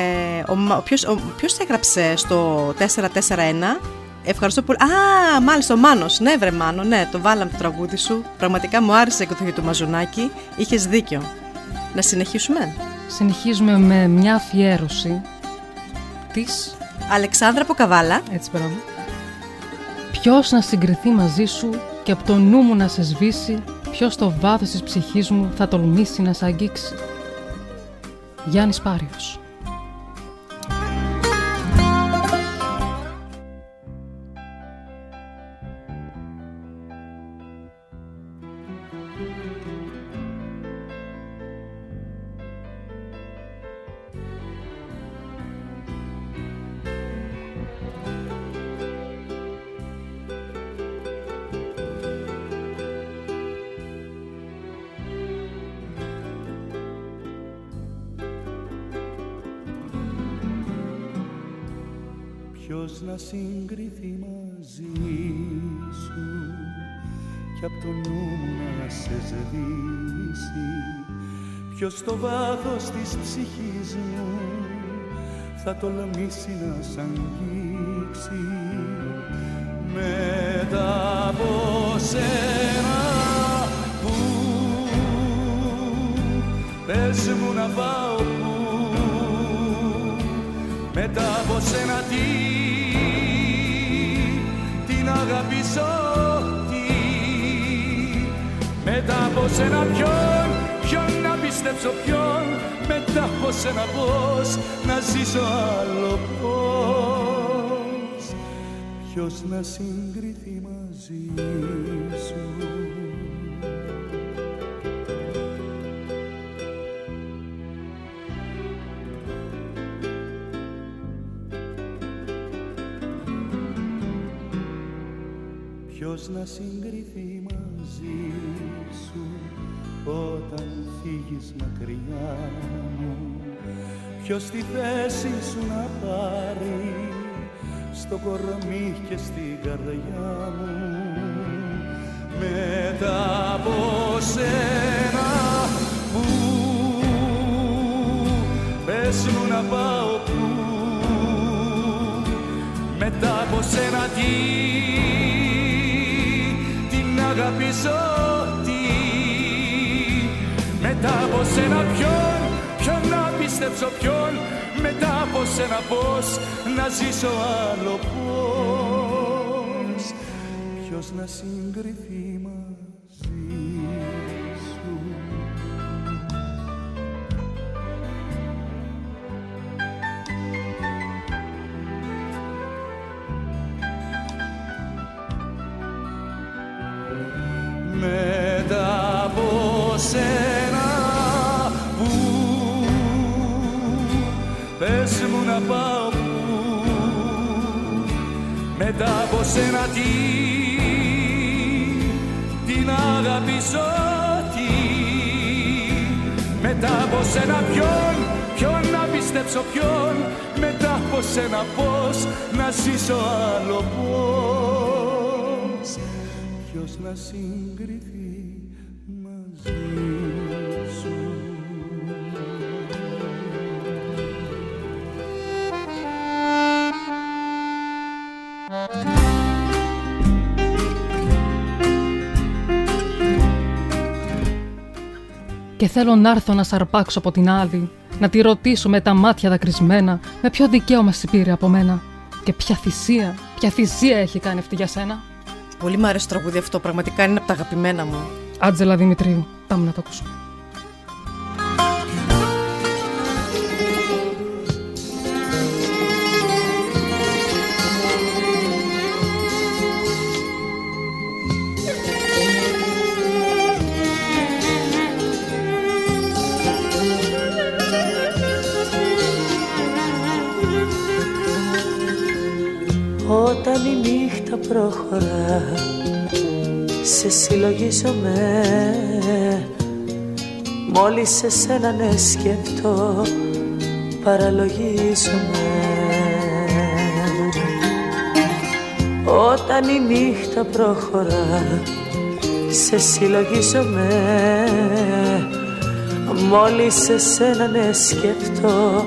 ο, Μα- ο, ποιος, ο, ποιος έγραψε στο 441 Ευχαριστώ πολύ. Α, μάλιστα ο Μάνος. Ναι, βρε Μάνο, ναι, το βάλαμε το τραγούδι σου. Πραγματικά μου άρεσε η εκδοχή του Μαζονάκη. Είχες δίκιο. Να συνεχίσουμε; Συνεχίζουμε με μια αφιέρωση της Αλεξάνδρα από Καβάλα. Έτσι μπράβο. Ποιος να συγκριθεί μαζί σου και από το νου μου να σε σβήσει, ποιος στο βάθος της ψυχής μου θα τολμήσει να σε αγγίξει. Γιάννης Πάριος. Στο βάθος της ψυχής μου θα τολμήσει να σ' αγγίξει. Μετά από σένα που πες μου να πάω πιστέψω ποιον μετά από σένα πώς να ζήσω άλλο πώς. Ποιος να συγκριθεί φύγεις μακριά μου. Ποιος τη θέση σου να πάρει στο κορμί και στην καρδιά μου. Μετά από σένα που πες μου να πάω που μετά από σένα τι από σένα ποιον ποιον να πιστέψω ποιον μετά από σένα πώς να ζήσω άλλο πώς. Ποιος να συγκριθεί; Πες μου να πάω που μετά από σένα τι την αγαπήσω τι. Μετά από σένα ποιον ποιον να πιστέψω ποιον. Μετά από σένα πώς να ζήσω άλλο πώς. Ποιος να συγκριθεί Και θέλω να έρθω να σαρπάξω από την άλλη, να τη ρωτήσω με τα μάτια δακρυσμένα, με ποιο δικαίωμα σε πήρε από μένα. Και ποια θυσία, ποια θυσία έχει κάνει αυτή για σένα; Πολύ μου αρέσει το τραγούδι αυτό, πραγματικά είναι από τα αγαπημένα μου. Άτζελα Δημητρίου, πάμε να το ακούσουμε. Προχωράς. Σε συλλογίζομαι. Μόλις σε σένα ναι σκεφτώ Παραλογίζομαι. Όταν η νύχτα προχωρά Σε συλλογίζομαι. Μόλις σε σένα ναι σκεφτώ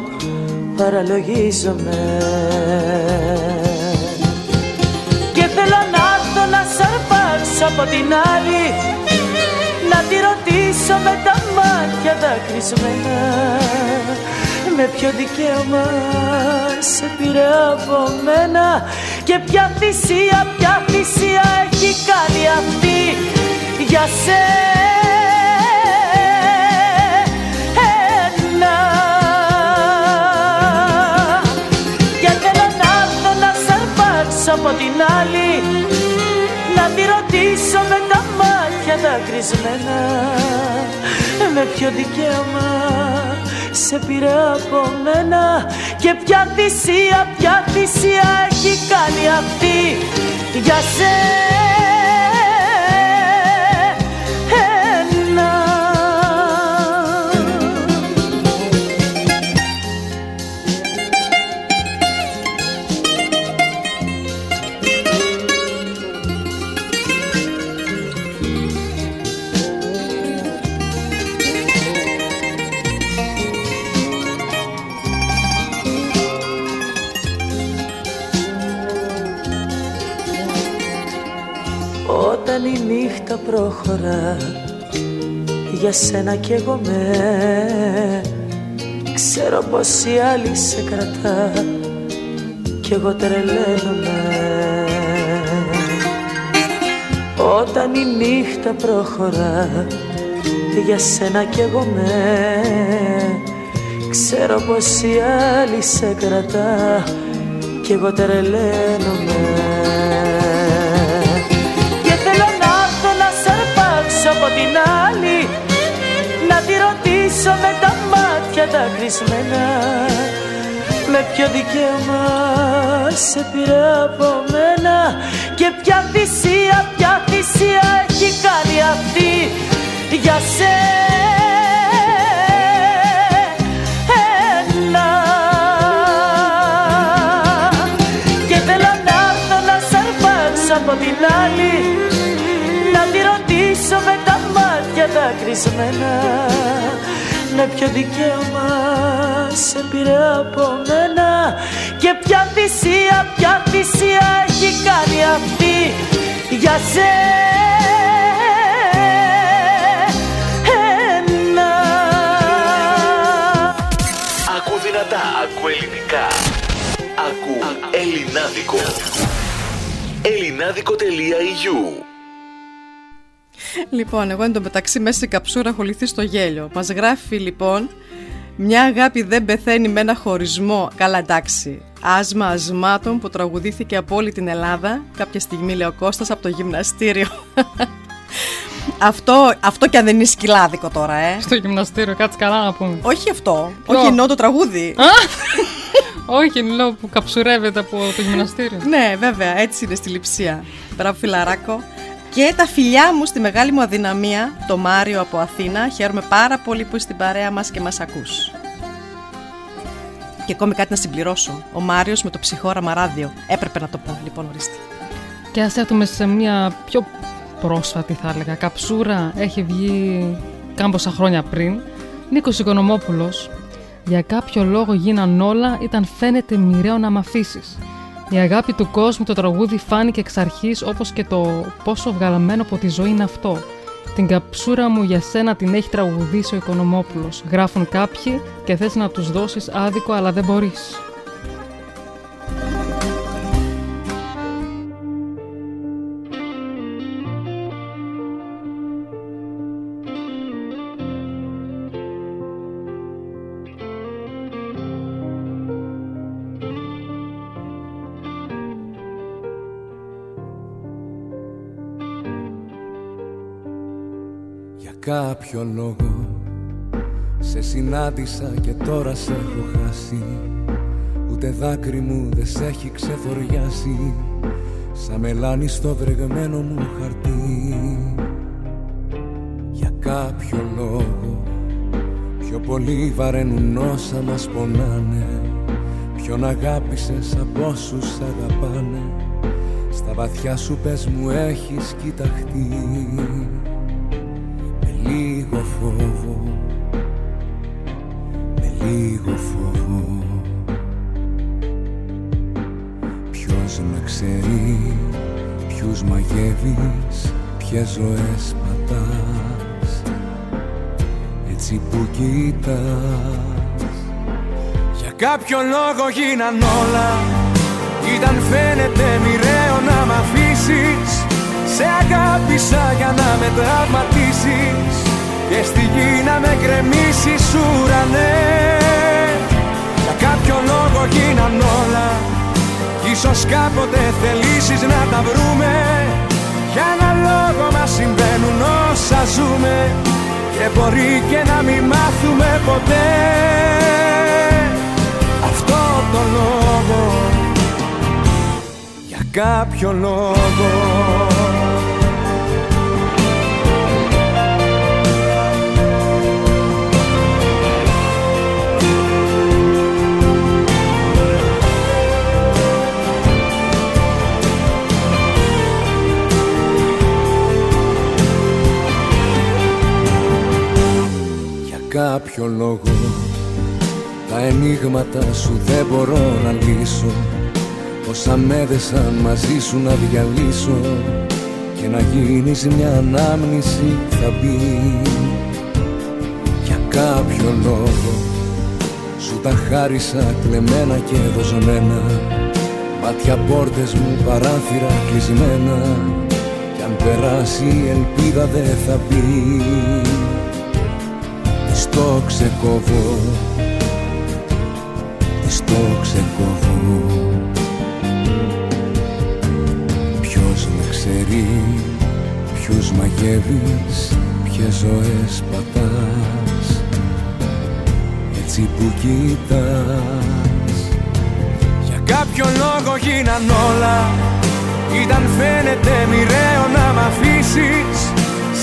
Παραλογίζομαι αρπάξω από την άλλη Να τη ρωτήσω με τα μάτια δακρυσμένα. Με ποιο δικαίωμα σε πήρε από μένα Και ποια θυσία, ποια θυσία έχει κάνει αυτή για σένα. Και θέλω να έρθω να σ' αρπάξω από την άλλη Να τη ρωτήσω με τα μάτια δακρυσμένα. Με ποιο δικαίωμα σε πήρε από μένα. Και ποια θυσία, ποια θυσία έχει κάνει αυτή για σένα νύχτα προχωρά για σένα κι εγώ με. Ξέρω πως η άλλη σε κρατά κι εγώ τρελαίνομαι. Όταν η νύχτα προχωρά για σένα κι εγώ με. Ξέρω πως η άλλη σε κρατά κι εγώ τρελαίνομαι από την άλλη. Να τη ρωτήσω με τα μάτια τα κρυσμένα Με ποιο δικαίωμα σε πήρε από μένα. Και ποια θυσία, ποια θυσία έχει κάνει αυτή για σένα. Από την άλλη μάτια τα κρυσμένα Με ποιο δικαίωμα σε πήρε από μένα. Και ποια θυσία, ποια θυσία έχει κάνει αυτή για σένα. Ακού δυνατά, ακού ελληνικά. Ακού ελληνάδικο. Ελληνάδικο.eu Λοιπόν, εγώ εντωμεταξύ μέσα στην καψούρα έχω λυθεί στο γέλιο. Μας γράφει λοιπόν μια αγάπη δεν πεθαίνει με ένα χωρισμό. Καλά, εντάξει. Άσμα ασμάτων που τραγουδήθηκε από όλη την Ελλάδα. Κάποια στιγμή λέει ο Κώστας από το γυμναστήριο. αυτό, αυτό και αν δεν είναι σκυλάδικο τώρα, ε. Στο γυμναστήριο, κάτσε καλά να πούμε. Όχι αυτό. Όχι εννοώ το τραγούδι. Όχι, λέω που καψουρεύεται από το γυμναστήριο. ναι, βέβαια, έτσι είναι στη λειψία. Μπράβο, φιλαράκο. Και τα φιλιά μου στη μεγάλη μου αδυναμία, το Μάριο από Αθήνα. Χαίρομαι πάρα πολύ που είσαι στην παρέα μας και μας ακούς. Και ακόμη κάτι να συμπληρώσω. Ο Μάριος με το ψυχόραμα ράδιο. Έπρεπε να το πω, λοιπόν, ορίστε. Και ας έρθουμε σε μια πιο πρόσφατη, θα έλεγα. Καψούρα έχει βγει κάμποσα χρόνια πριν. Νίκος Οικονομόπουλος για κάποιο λόγο γίναν όλα ήταν φαίνεται μοιραίο να μ' αφήσεις. Η αγάπη του κόσμου το τραγούδι φάνηκε εξ αρχής όπως και το πόσο βγαλμένο από τη ζωή είναι αυτό. Την καψούρα μου για σένα την έχει τραγουδήσει ο Οικονομόπουλος. Γράφουν κάποιοι και θες να τους δώσεις άδικο, αλλά δεν μπορείς. Κάποιο λόγο. Σε συνάντησα και τώρα σε έχω χάσει. Ούτε δάκρυ μου δεν σε έχει ξεφοριάσει. Σαν μελάνι στο βρεγμένο μου χαρτί. Για κάποιο λόγο. Πιο πολύ βαραίνουν όσα μας πονάνε. Ποιον αγάπησες από όσους αγαπάνε. Στα βαθιά σου πες μου έχεις κοιταχτεί λίγο φόβο Με λίγο φόβο. Ποιος με ξέρει Ποιους μαγεύεις Ποιες ζωές πατάς. Έτσι που κοιτάς Για κάποιο λόγο γίναν όλα. Ήταν φαίνεται μοιραίο να μ' αφήσεις σε αγάπησα για να με τραυματίσεις Και στη γη να με γκρεμίσεις ουρανέ. Για κάποιο λόγο γίναν όλα Κι ίσως κάποτε θελήσεις να τα βρούμε. Για ένα λόγο μας συμβαίνουν όσα ζούμε Και μπορεί και να μην μάθουμε ποτέ. Αυτό το λόγο Για κάποιο λόγο κάποιο λόγο. Τα ενίγματα σου δεν μπορώ να λύσω. Όσα με μαζί σου να διαλύσω. Κι και να γίνεις μια ανάμνηση θα μπει. Για κάποιο λόγο. Σου τα χάρισα κλεμμένα και δοσμένα Μάτια πόρτες μου παράθυρα κλεισμένα. Κι αν περάσει η ελπίδα δεν θα πει Της το ξεκόβω. Της το ξεκόβω. Ποιος με ξέρει Ποιους μαγεύεις Ποιες ζωές πατάς. Έτσι που κοιτάς Για κάποιο λόγο γίναν όλα. Ήταν φαίνεται μοιραίο να μ' αφήσεις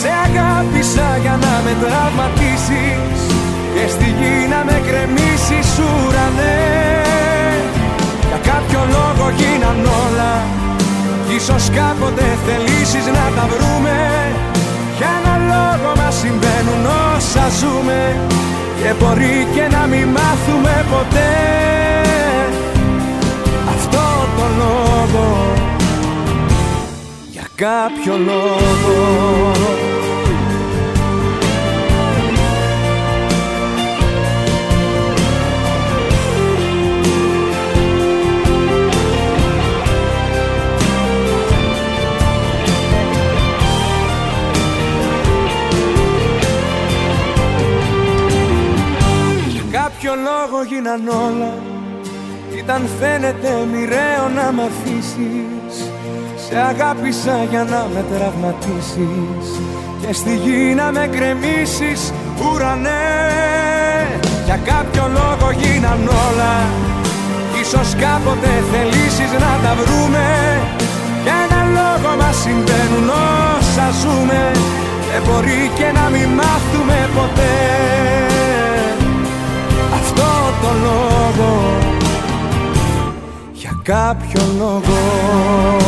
Σε αγάπησα για να με τραυματίσεις Και στη γη να με κρεμίσεις ουρανέ. Για κάποιο λόγο γίναν όλα Κι ίσως κάποτε θελήσεις να τα βρούμε. Για ένα λόγο μας συμβαίνουν όσα ζούμε Και μπορεί και να μην μάθουμε ποτέ. Αυτό το λόγο Για κάποιο λόγο Για κάποιο λόγο γίναν όλα. Ήταν φαίνεται μοιραίο να μ' αφήσεις. Σε αγάπησα για να με τραυματίσεις. Και στη γη να με κρεμίσεις ουρανέ. Για κάποιο λόγο γίναν όλα. Ίσως κάποτε θελήσεις να τα βρούμε. Για ένα λόγο μας συμβαίνουν όσα ζούμε. Και μπορεί και να μην μάθουμε ποτέ. Αυτό το λόγο Για κάποιο λόγο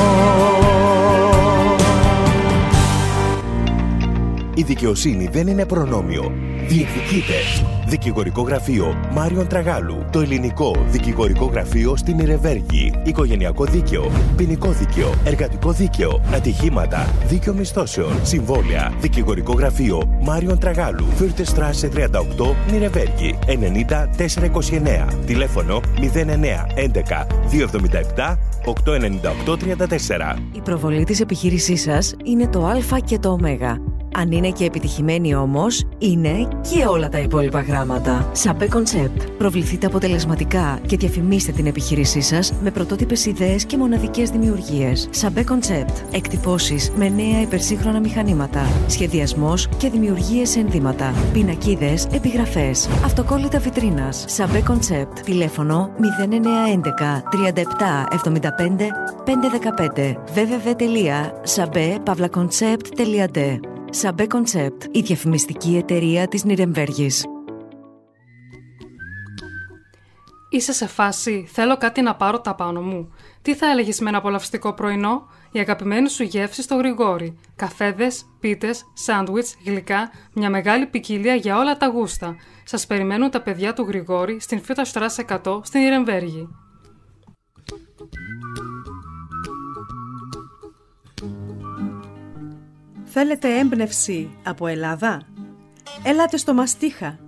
Η δικαιοσύνη δεν είναι προνόμιο. Διεκδικείται. Δικηγορικό γραφείο Μάριον Τραγάλου. Το ελληνικό δικηγορικό γραφείο στην Ιρεβέργη. Οικογενειακό δίκαιο. Ποινικό δίκαιο. Εργατικό δίκαιο. Ατυχήματα. Δίκαιο μισθώσεων. Συμβόλαια. Δικηγορικό γραφείο Μάριον Τραγάλου. Φύρτες Στράσε 38 Νιρεβέργη. 90 429. Τηλέφωνο 09 11 277 898 34. Η προβολή της επιχείρησής σας είναι το α και το ω. Αν είναι και επιτυχημένη όμως, είναι και όλα τα υπόλοιπα γράμματα. Σαπέ Concept. Προβληθείτε αποτελεσματικά και διαφημίστε την επιχείρησή σας με πρωτότυπες ιδέες και μοναδικές δημιουργίες. Σαπέ Concept. Εκτυπώσεις με νέα υπερσύγχρονα μηχανήματα. Σχεδιασμός και δημιουργίες ενδύματα. Πινακίδες, επιγραφές. Αυτοκόλλητα βιτρίνας. Σαπέ Concept. Τηλέφωνο 0911 37 75 515 www.sabe-concept.de Σαμπέ Concept, η διαφημιστική εταιρεία της Νιρεμβέργης. Είσαι σε φάση, θέλω κάτι να πάρω τα πάνω μου. Τι θα έλεγες με ένα απολαυστικό πρωινό, η αγαπημένη σου γεύση στο γρηγόρι. Καφέδες, πίτες, σάντουιτς, γλυκά, μια μεγάλη ποικιλία για όλα τα γούστα. Σας περιμένουν τα παιδιά του Γρηγόρη στην Φύτα Στράς 100 στην Ιρεμβέργη. Θέλετε έμπνευση από Ελλάδα; Έλατε στο Μαστίχα.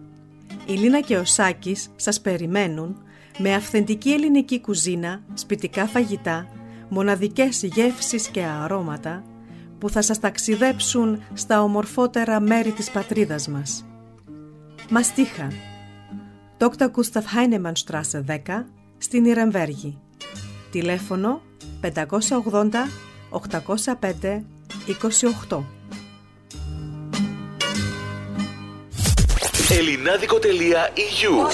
Η Λίνα και ο Σάκης σας περιμένουν με αυθεντική ελληνική κουζίνα, σπιτικά φαγητά, μοναδικές γεύσεις και αρώματα που θα σας ταξιδέψουν στα ομορφότερα μέρη της πατρίδας μας. Μαστίχα. Dr. Gustav Heinemann Straße 10 στην Ιρεμβέργη. Τηλέφωνο 580 805 28. Ελληνάδικο.eu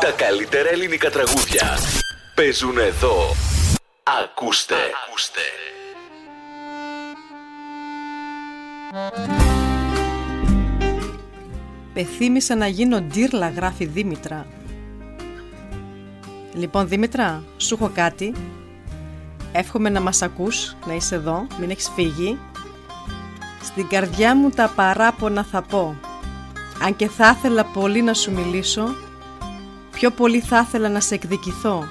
Τα καλύτερα ελληνικά τραγούδια παίζουν εδώ. Ακούστε. Ακούστε. Πεθύμησα να γίνω ντύρλα, γράφει Δήμητρα. Λοιπόν, Δήμητρα, σου έχω κάτι. Εύχομαι να μας ακούς, να είσαι εδώ, μην έχεις φύγει. Στην καρδιά μου τα παράπονα θα πω. Αν και θα ήθελα πολύ να σου μιλήσω, πιο πολύ θα ήθελα να σε εκδικηθώ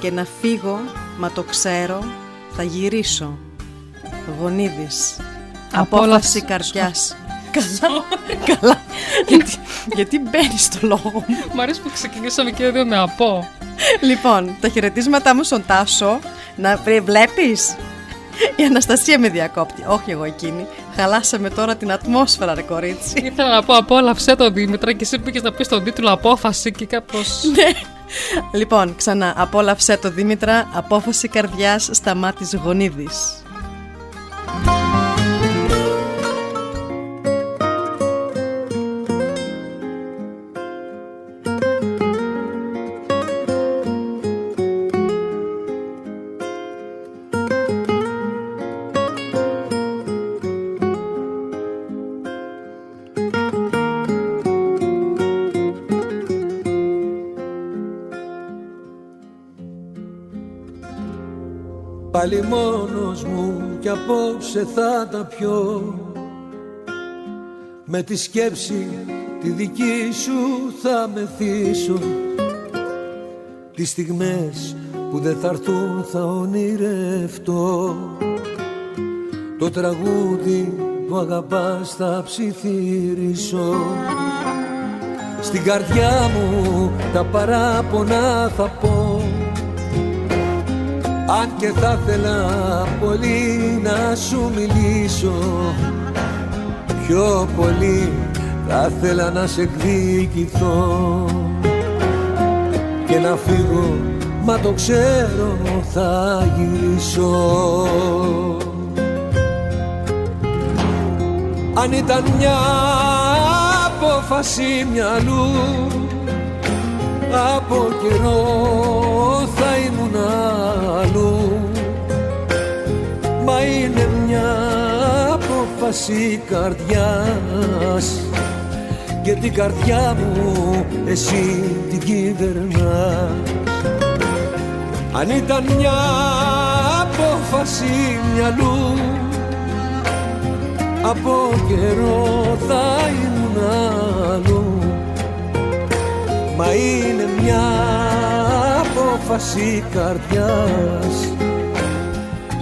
και να φύγω, μα το ξέρω, θα γυρίσω. Γονίδης. Απόλαυση Απόφαση καρδιάς. Καλά. Καλά. γιατί, γιατί μπαίνεις στο λόγο μου. Μ' αρέσει που ξεκινήσαμε και δύο με από. Λοιπόν, τα χαιρετίσματά μου στον Τάσο. Να βλέπεις; Η Αναστασία με διακόπτη. Όχι εγώ εκείνη. Χαλάσαμε τώρα την ατμόσφαιρα, ρε κορίτσι. Ήθελα να πω απόλαυσέ τον Δήμητρα και εσύ πήγες να πεις τον τίτλο απόφαση και κάπως... Ναι. Λοιπόν, ξανά, απόλαυσέ το Δήμητρα, απόφαση καρδιάς στα μάτης γονίδης. Απόψε θα τα πιω. Με τη σκέψη τη δική σου θα μεθύσω Τις στιγμές που δεν θα έρθουν θα ονειρευτώ. Το τραγούδι που αγαπάς θα ψιθυρίσω. Στην καρδιά μου τα παράπονα θα πω αν και θα ήθελα πολύ να σου μιλήσω Πιο πολύ θα ήθελα να σε εκδικηθώ. Και να φύγω μα το ξέρω θα γυρίσω. Αν ήταν μια απόφαση μυαλού από καιρό θα ήμουν αλλού. Μα είναι μια απόφαση καρδιάς. Και την καρδιά μου εσύ την κυβερνάς. Αν ήταν μια απόφαση μυαλού Από καιρό θα ήμουν αλλού. Μα είναι μια απόφαση καρδιάς.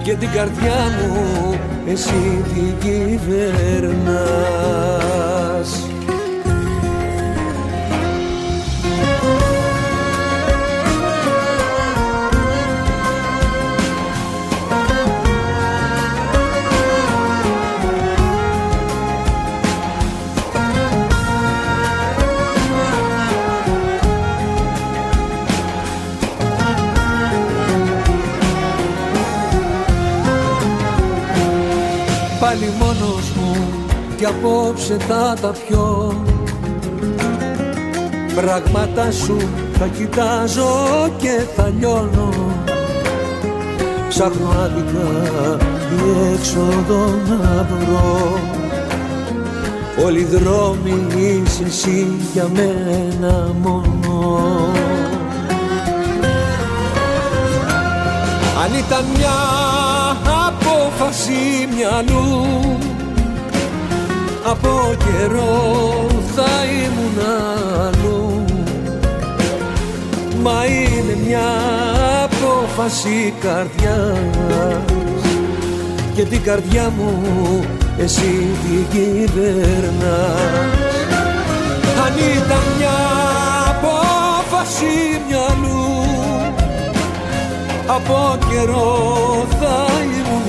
Και την καρδιά μου εσύ την κυβερνάς κι απόψε θα τα πιω. Πράγματα σου θα κοιτάζω και θα λιώνω. Ψάχνω άδικα η έξοδο να βρω. Όλοι οι δρόμοι είσαι εσύ για μένα μόνο. Αν ήταν μια απόφαση μυαλού από καιρό θα ήμουν αλλού Μα είναι μια απόφαση καρδιάς. Και την καρδιά μου εσύ την κυβερνάς. Αν ήταν μια απόφαση μυαλού από καιρό θα ήμουν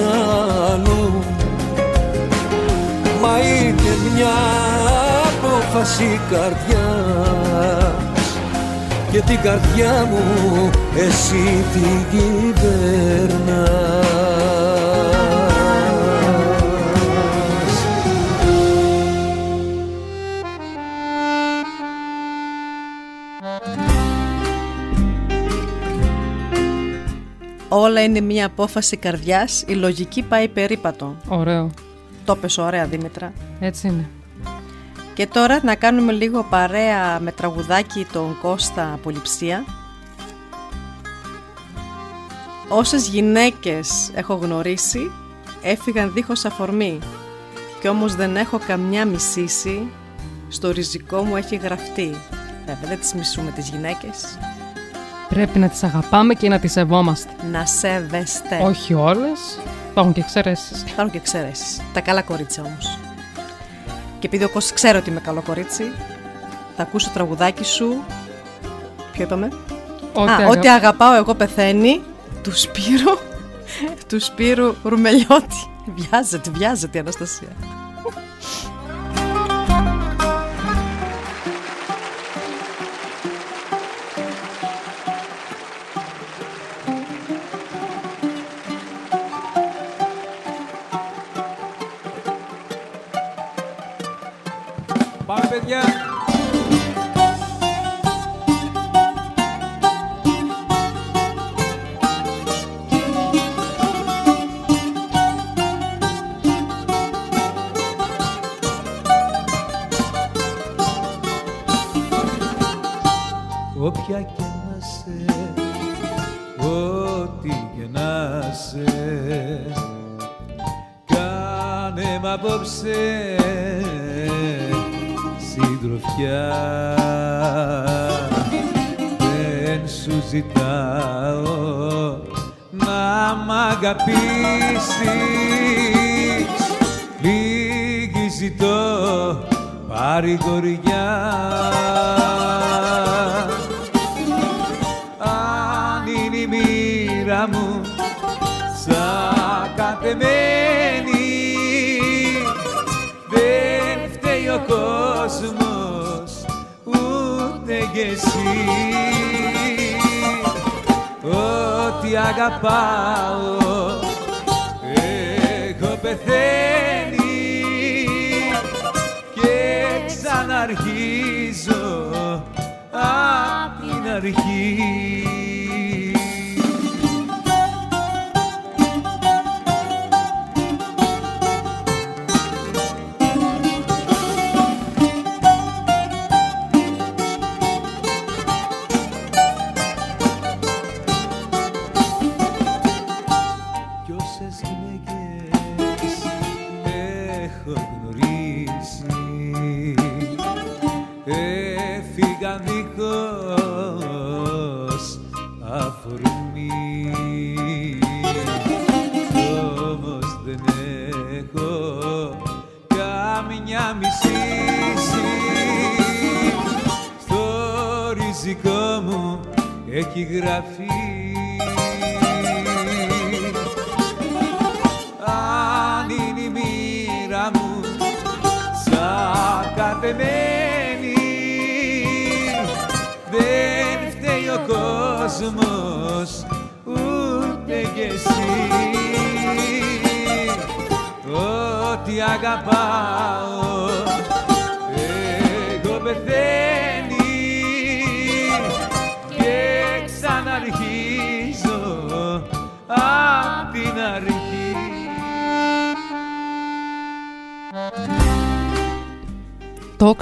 αλλού Μα είναι μια απόφαση καρδιάς Και την καρδιά μου εσύ την κυβερνάς Όλα είναι μια απόφαση καρδιάς, η λογική πάει περίπατο. Ωραίο. Το πες ωραία Δήμητρα. Έτσι είναι. Και τώρα να κάνουμε λίγο παρέα με τραγουδάκι τον Κώστα Απολυψία. Όσες γυναίκες έχω γνωρίσει έφυγαν δίχως αφορμή κι όμως δεν έχω καμιά μισήσει στο ριζικό μου έχει γραφτεί. Βέβαια δεν τις μισούμε τις γυναίκες. Πρέπει να τις αγαπάμε και να τις σεβόμαστε. Να σέβεστε. Όχι όλες. Υπάρχουν και εξαιρέσεις. Υπάρχουν και εξαιρέσεις. Τα καλά κορίτσια όμως. Και επειδή ο Κώστας ξέρω ότι είμαι καλό κορίτσι, θα ακούσω το τραγουδάκι σου. Ποιο είπαμε; Ό,τι Α, αγα- ό,τι αγαπάω εγώ πεθαίνει. Του Σπύρου. του Σπύρου Ρουμελιώτη. Βιάζεται, βιάζεται η Αναστασία.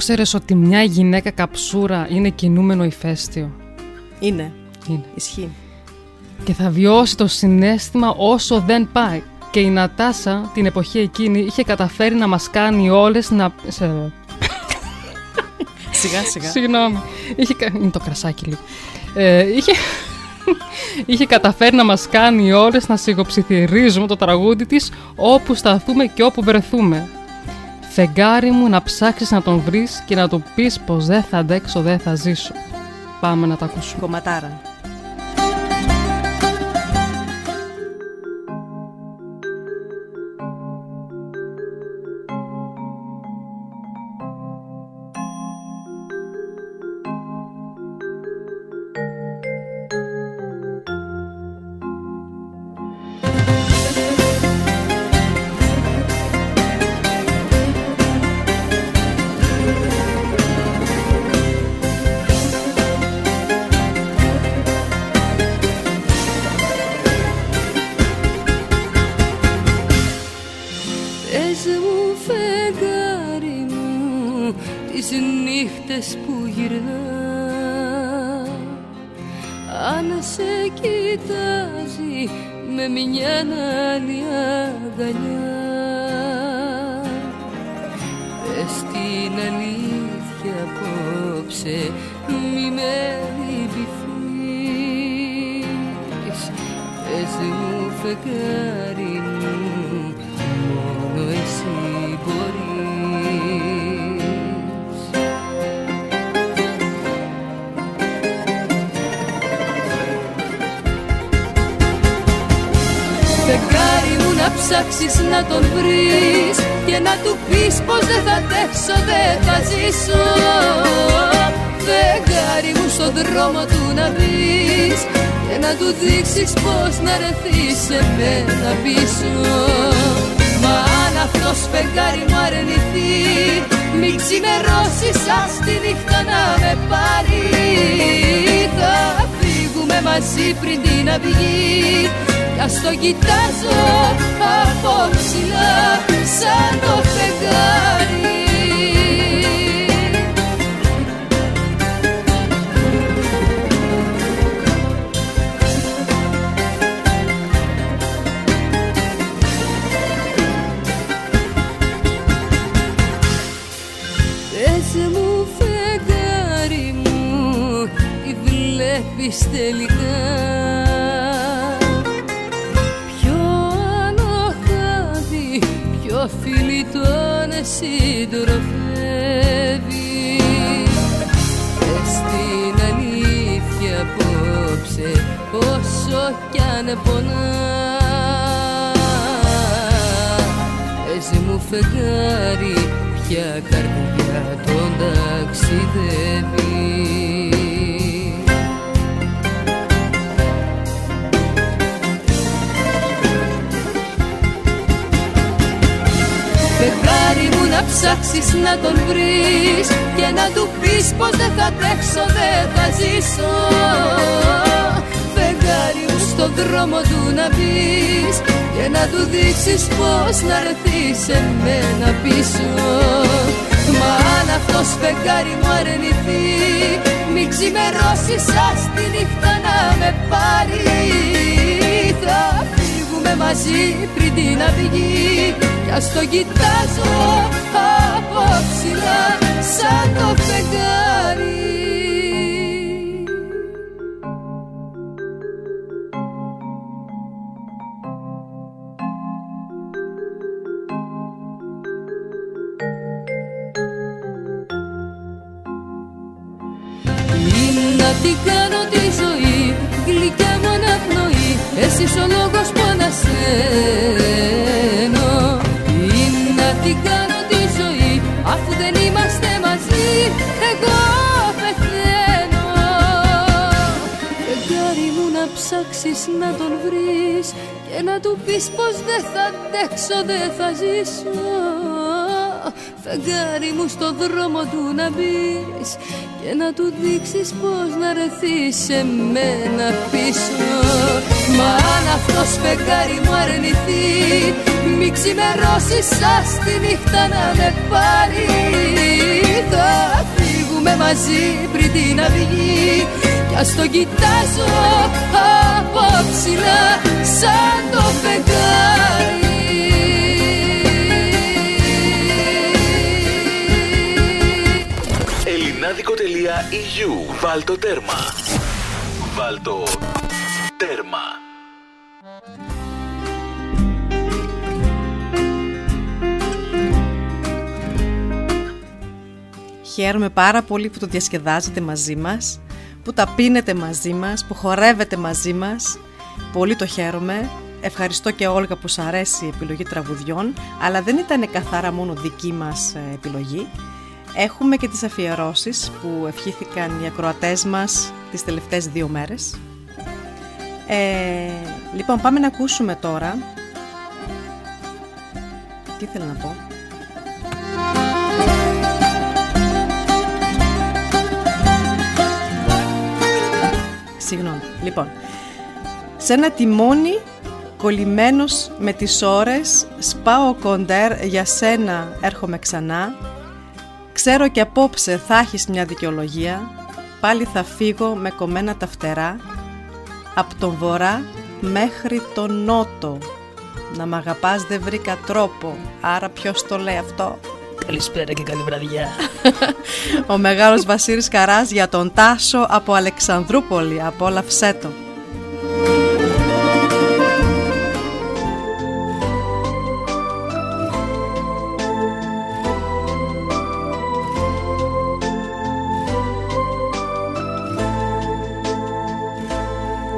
Το ξέρεις ότι μια γυναίκα καψούρα είναι κινούμενο ηφαίστειο; Είναι. Είναι. Ισχύει. Και θα βιώσει το συνέστημα όσο δεν πάει. Και η Νατάσα την εποχή εκείνη είχε καταφέρει να μας κάνει όλες να... Σε... Σιγά σιγά. Συγγνώμη. Είχε... κα- Είναι το κρασάκι λίγο. Ε, είχε... είχε καταφέρει να μας κάνει όλες να σιγοψιθυρίζουμε το τραγούδι της όπου σταθούμε και όπου βρεθούμε. Φεγγάρι μου να ψάξεις να τον βρεις και να του πεις πως δεν θα αντέξω, δεν θα ζήσω. Πάμε να τα ακούσουμε. Κομματάρα. Μαζί πριν την αυγή. Κι ας το κοιτάζω από ψηλά σαν το φεγγάρι ψάξεις να τον βρεις Και να του πεις πως δεν θα αντέξω, δεν θα ζήσω. Φεγγάρι μου στο δρόμο του να μπεις Και να του δείξεις πως να ρεθείς σε μένα πίσω. Μα αν αυτός φεγγάρι μου αρνηθεί Μη ξημερώσεις σας τη νύχτα να με πάρει. Θα φύγουμε μαζί πριν την αυγή Κι ας το κοιτάζω από ψηλά σαν το φεγγάρι. Ελληνάδικο.eu Βάλτο τέρμα. Βάλτο τέρμα. Χαίρομαι πάρα πολύ που το διασκεδάζετε μαζί μας, που τα πίνετε μαζί μας, που χορεύετε μαζί μας. Πολύ το χαίρομαι. Ευχαριστώ και Όλγα που σου αρέσει η επιλογή τραγουδιών, αλλά δεν ήταν καθαρά μόνο δική μας ε, επιλογή. Έχουμε και τις αφιερώσεις που ευχήθηκαν οι ακροατές μας τις τελευταίες δύο μέρες. Ε, λοιπόν, πάμε να ακούσουμε τώρα. Τι ήθελα να πω; Συγγνώμη. Λοιπόν, σε ένα τιμόνι κολλημένος με τις ώρες σπάω κοντέρ για σένα έρχομαι ξανά. Ξέρω και απόψε θα έχεις μια δικαιολογία. Πάλι θα φύγω με κομμένα τα φτερά. Απ' τον βορρά μέχρι τον νότο. Να μ' αγαπάς δεν βρήκα τρόπο. Άρα ποιος το λέει αυτό; Καλησπέρα και καλή βραδιά. Ο μεγάλος Βασίλης Καράς για τον Τάσο από Αλεξανδρούπολη Απόλαυσέ το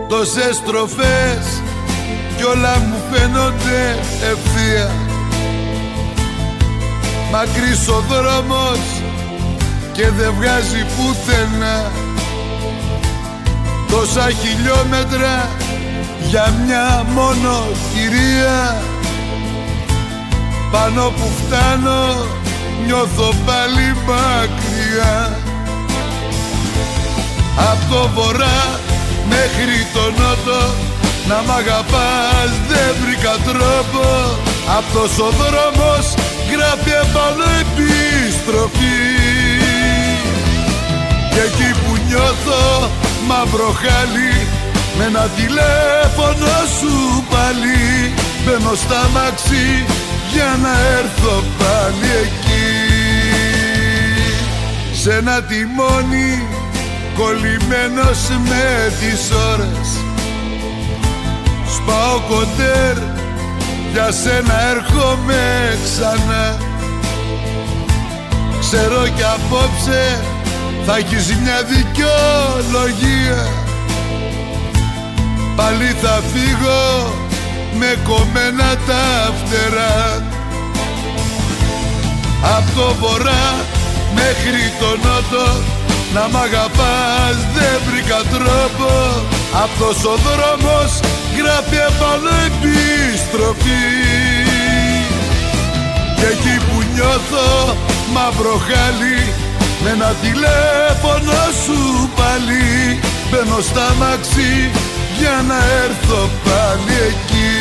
Τόσες στροφές κι όλα μου φαίνονται ευθεία Μακρύς ο δρόμος και δεν βγάζει πουθενά. Τόσα χιλιόμετρα για μια μόνο κυρία Πάνω που φτάνω νιώθω πάλι μακριά. Απ' το βορρά μέχρι το νότο να μ' αγαπάς δεν βρήκα τρόπο. Αυτός ο δρόμος γράφει επάνω επιστροφή Και εκεί που νιώθω μαύρο χάλι Με ένα τηλέφωνο σου πάλι Μπαίνω στα μαξί για να έρθω πάλι εκεί. Σε ένα τιμόνι κολλημένος με τις ώρες. Σπάω κοντέρ για σένα έρχομαι ξανά. Ξέρω κι απόψε θα έχεις μια δικαιολογία. Πάλι θα φύγω με κομμένα τα φτερά. Απ' το βορρά μέχρι το νότο να μ' αγαπάς δεν βρήκα τρόπο Αυτός ο δρόμος γράφει επάνω επιστροφή Και εκεί που νιώθω μαύρο χάλι Με ένα τηλέφωνο σου πάλι Μπαίνω στα μαξί για να έρθω πάλι εκεί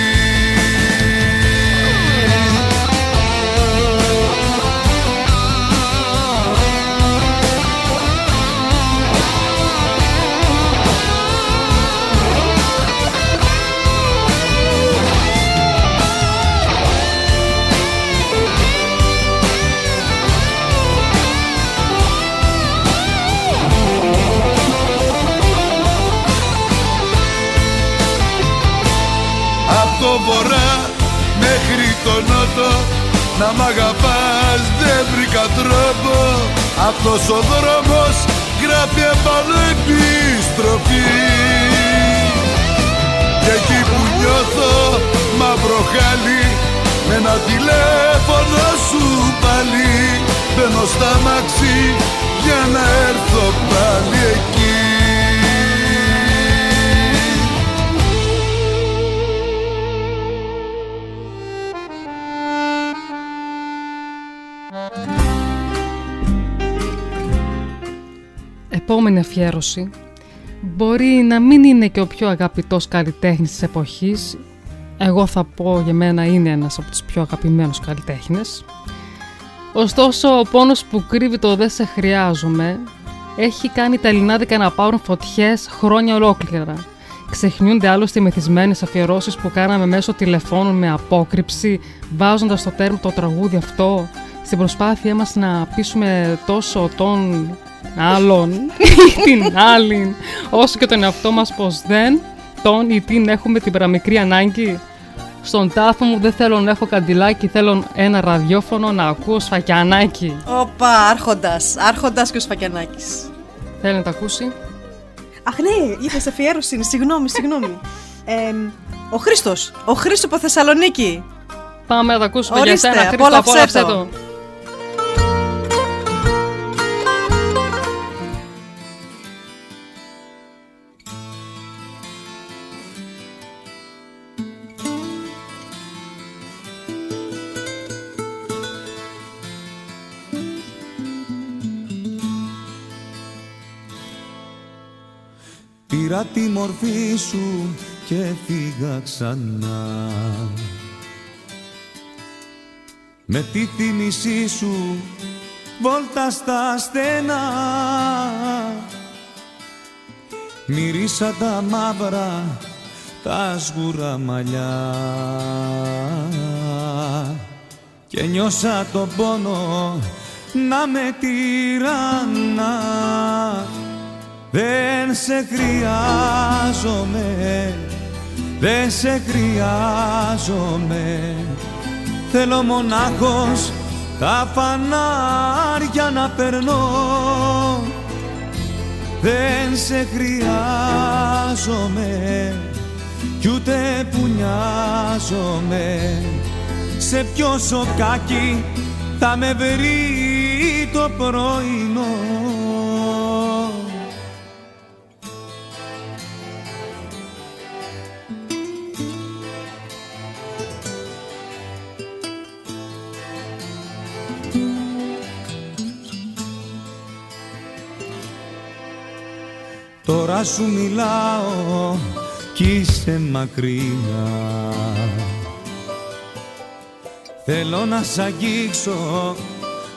βορρά μέχρι το νότο. Να μ' αγαπάς δεν βρήκα τρόπο. Αυτός ο δρόμος γράφει επάνω επιστροφή Και εκεί που νιώθω μαύρο χάλι με ένα τηλέφωνο σου πάλι. Μπαίνω στα μαξί για να έρθω πάλι εκεί επόμενη αφιέρωση μπορεί να μην είναι και ο πιο αγαπητός καλλιτέχνης της εποχής. Εγώ θα πω για μένα είναι ένας από τους πιο αγαπημένους καλλιτέχνες. Ωστόσο, ο πόνος που κρύβει το «Δεν σε χρειάζομαι» έχει κάνει τα ελληνάδικα να πάρουν φωτιές χρόνια ολόκληρα. Ξεχνιούνται άλλωστε οι μεθυσμένες αφιερώσεις που κάναμε μέσω τηλεφώνων με απόκρυψη, βάζοντας στο τέρμα το τραγούδι αυτό, στην προσπάθειά μας να πείσουμε τόσο τον άλλον ή την άλλη, όσο και τον εαυτό μας πως δεν τον ή την έχουμε την παραμικρή ανάγκη. Στον τάφο μου δεν θέλω να έχω καντιλάκι, θέλω ένα ραδιόφωνο να ακούω σφακιανάκι. Όπα, άρχοντας, άρχοντας και ο σφακιανάκης. Θέλει να τα ακούσει; Αχ ναι, είπες αφιέρωση, είναι, συγγνώμη, συγγνώμη. Ε, ο Χρήστος, ο Χρήστος από Θεσσαλονίκη. Πάμε να τα ακούσουμε Ορίστε, για σένα, Χρήστο, απόλαυσέ απόλαυσε το. Πήρα τη μορφή σου και φύγα ξανά. Με τη θύμησή σου βόλτα στα στενά. Μυρίσα τα μαύρα τα σγουρά μαλλιά. Και νιώσα τον πόνο να με τυραννά δεν σε χρειάζομαι, δεν σε χρειάζομαι. Θέλω μονάχος τα φανάρια να περνώ. Δεν σε χρειάζομαι, κι ούτε που νοιάζομαι. Σε ποιο σοκάκι θα με βρει το πρωινό; Τώρα σου μιλάω κι είσαι μακριά. Θέλω να σ' αγγίξω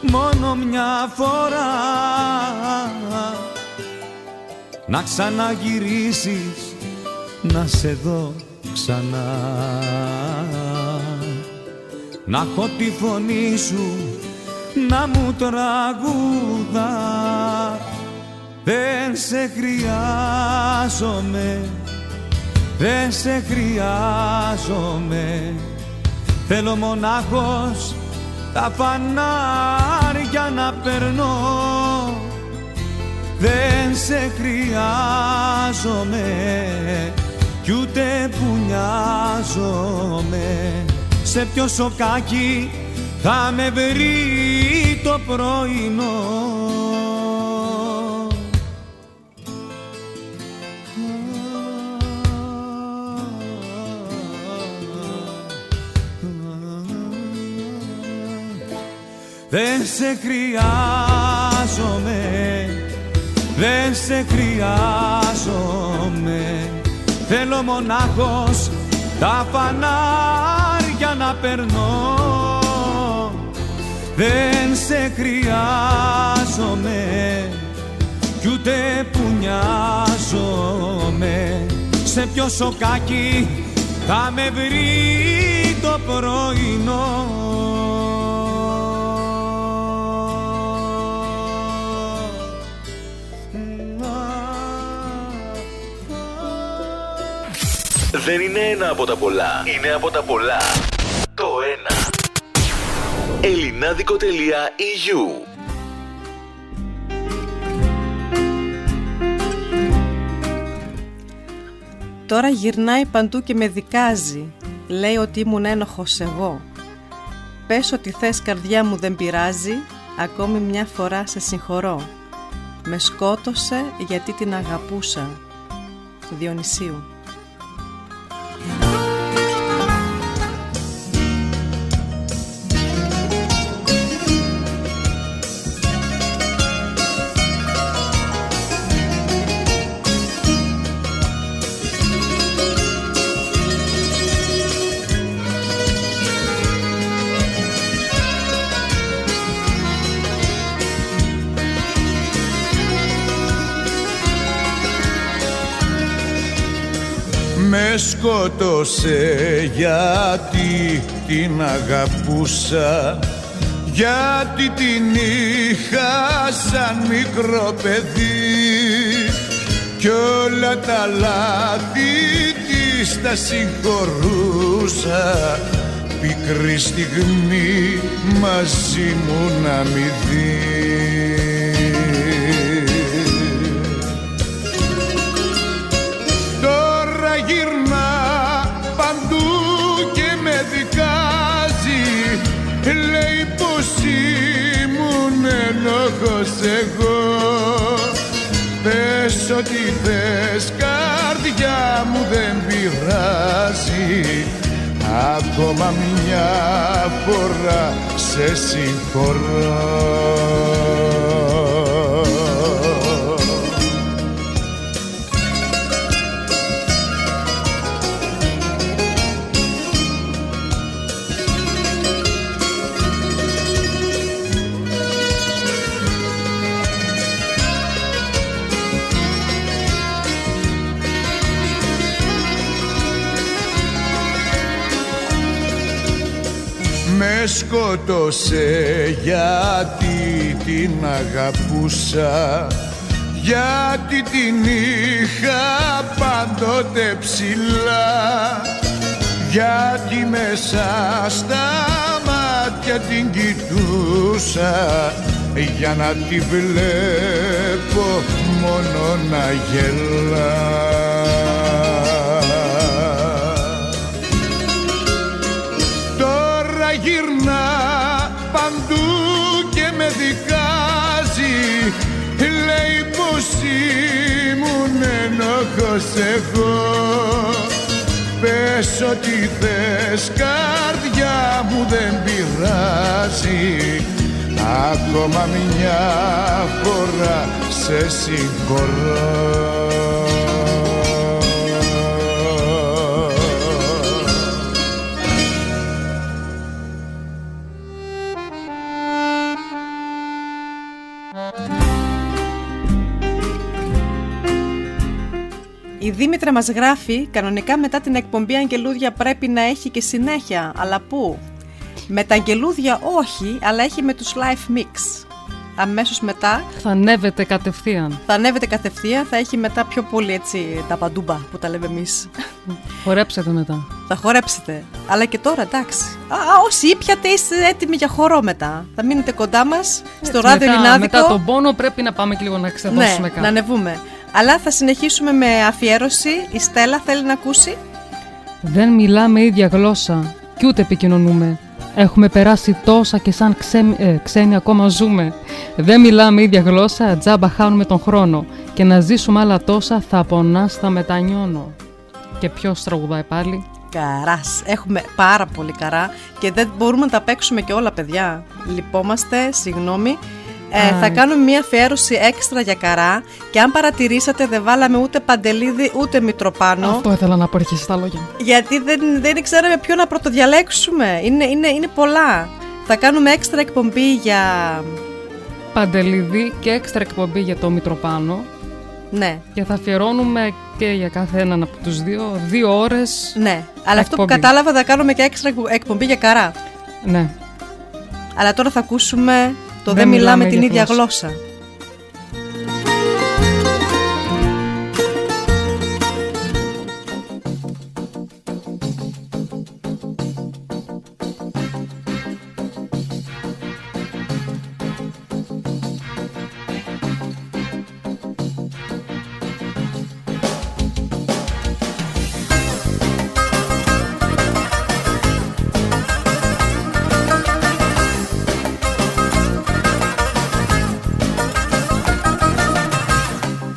μόνο μια φορά. Να ξαναγυρίσεις να σε δω ξανά. Να έχω τη φωνή σου να μου τραγουδάς Δεν σε χρειάζομαι, δεν σε χρειάζομαι. Θέλω μονάχος τα φανάρια να περνώ. Δεν σε χρειάζομαι κι ούτε που νοιάζομαι. Σε ποιο σοκάκι θα με βρει το πρωινό; Δεν σε χρειάζομαι, δεν σε χρειάζομαι. Θέλω μονάχος τα φανάρια να περνώ. Δεν σε χρειάζομαι κι ούτε που νοιάζομαι. Σε ποιο σοκάκι θα με βρει το πρωινό Δεν είναι ένα από τα πολλά. Είναι από τα πολλά. Το ένα. Ελληνάδικο.eu Τώρα γυρνάει παντού και με δικάζει. Λέει ότι ήμουν ένοχος εγώ. Πες ότι θες καρδιά μου δεν πειράζει. Ακόμη μια φορά σε συγχωρώ. Με σκότωσε γιατί την αγαπούσα. Διονυσίου σκότωσε γιατί την αγαπούσα γιατί την είχα σαν μικρό παιδί κι όλα τα λάθη της τα συγχωρούσα πικρή στιγμή μαζί μου να μη δεις. Ενόχος εγώ Πες ότι θες καρδιά μου δεν πειράζει. Ακόμα μια φορά σε συγχωρώ Με σκότωσε γιατί την αγαπούσα γιατί την είχα πάντοτε ψηλά γιατί μέσα στα μάτια την κοιτούσα για να τη βλέπω μόνο να γελά μονάχος εγώ Πες ό,τι θες καρδιά μου δεν πειράζει. Ακόμα μια φορά σε συγχωρώ Δήμητρα μας γράφει, κανονικά μετά την εκπομπή Αγγελούδια πρέπει να έχει και συνέχεια, αλλά πού; Με τα Αγγελούδια όχι, αλλά έχει με τους Live Mix. Αμέσως μετά Θα ανέβετε κατευθείαν. θα ανέβετε κατευθείαν, θα έχει μετά πιο πολύ έτσι τα παντούμπα που τα λέμε εμείς. Χορέψετε μετά. θα χορέψετε. Αλλά και τώρα εντάξει. Α, α, όσοι ήπιατε είστε έτοιμοι για χορό μετά. Θα μείνετε κοντά μας στο ράδιο μετά, Ελληνάδικο. μετά τον πόνο πρέπει να πάμε και λίγο να ξεδώσουμε ναι, κάτι. να ανεβούμε. Αλλά θα συνεχίσουμε με αφιέρωση. Η Στέλλα θέλει να ακούσει. Δεν μιλάμε ίδια γλώσσα και ούτε επικοινωνούμε. Έχουμε περάσει τόσα και σαν ξέ, ε, ξένοι ακόμα ζούμε. Δεν μιλάμε ίδια γλώσσα, τζάμπα χάνουμε τον χρόνο. Και να ζήσουμε άλλα τόσα θα πονά, θα μετανιώνω. Και ποιο τραγουδάει πάλι; Καράς. Έχουμε πάρα πολύ καρά και δεν μπορούμε να τα παίξουμε και όλα, παιδιά. Λυπόμαστε, συγγνώμη. Ε, Α. θα κάνουμε μια αφιέρωση έξτρα για καρά και αν παρατηρήσατε δεν βάλαμε ούτε παντελίδι ούτε μητροπάνο Αυτό ήθελα να πω αρχίσει στα λόγια. γιατί δεν, δεν ξέραμε ποιο να πρωτοδιαλέξουμε. Είναι, είναι, είναι πολλά. Θα κάνουμε έξτρα εκπομπή για... Παντεληδί και έξτρα εκπομπή για το Μητροπάνο. Ναι. Και θα αφιερώνουμε και για κάθε έναν από τους δύο δύο ώρες Ναι, αλλά αυτό που εκπομπή. κατάλαβα θα κάνουμε και έξτρα εκπο- εκπομπή για καρά. Ναι. Αλλά τώρα θα ακούσουμε το Δεν δεν, μιλάμε, μιλάμε την για ίδια γλώσσα.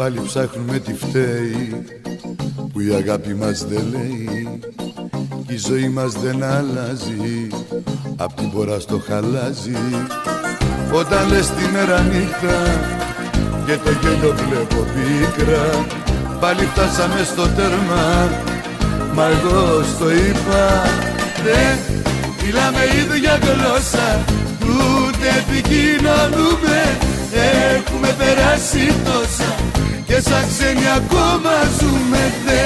Πάλι ψάχνουμε τι φταίει που η αγάπη μας δεν λέει και η ζωή μας δεν αλλάζει απ' την πορά στο χαλάζει. Όταν λες τη μέρα νύχτα και το γέλιο βλέπω πίκρα πάλι φτάσαμε στο τέρμα μα εγώ στο είπα. Δεν μιλάμε ίδια γλώσσα ούτε επικοινωνούμε έχουμε περάσει τόσα και σαν ξένοι ακόμα ζούμε δε.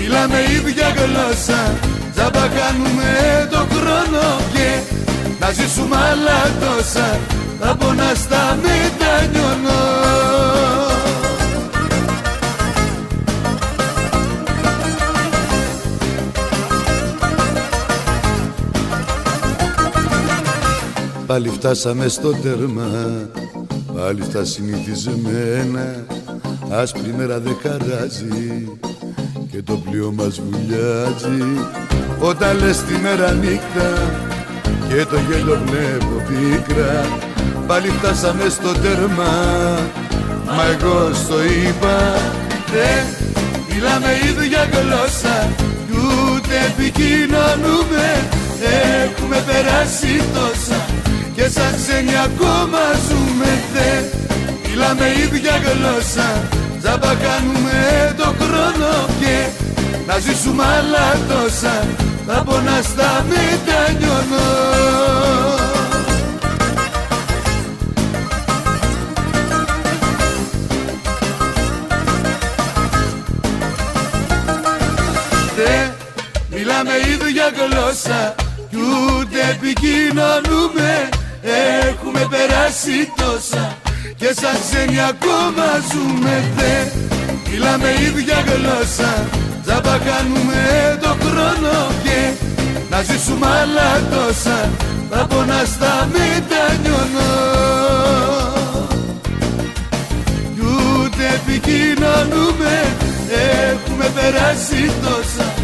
Μιλάμε ίδια γλώσσα. Τζάμπα κάνουμε το χρόνο και Να ζήσουμε άλλα τόσα. Θα πονά στα μετανιώνω Πάλι φτάσαμε στο τέρμα. Πάλι στα συνηθισμένα Άσπρη μέρα δεν χαράζει Και το πλοίο μας βουλιάζει. Όταν λες τη μέρα νύχτα Και το γέλιο βλέπω πίκρα Πάλι φτάσαμε στο τέρμα. Μα εγώ στο είπα Δεν μιλάμε ίδια γλώσσα Κι ούτε επικοινωνούμε. Έχουμε περάσει τόσα Και σαν ξένοι ακόμα ζούμε Δεν Μιλάμε ίδια γλώσσα. Τζάμπα κάνουμε το χρόνο και Να ζήσουμε άλλα τόσα. Θα πονά στα μετανιώνω Δεν μιλάμε ίδια γλώσσα Κι ούτε επικοινωνούμε. Έχουμε περάσει τόσα και σαν ξένοι ακόμα ζούμε δε Μιλάμε ίδια γλώσσα. Τζάμπα κάνουμε το χρόνο και Να ζήσουμε άλλα τόσα. Θα πονά στα μετανιώνω. Κι ούτε επικοινωνούμε. Έχουμε περάσει τόσα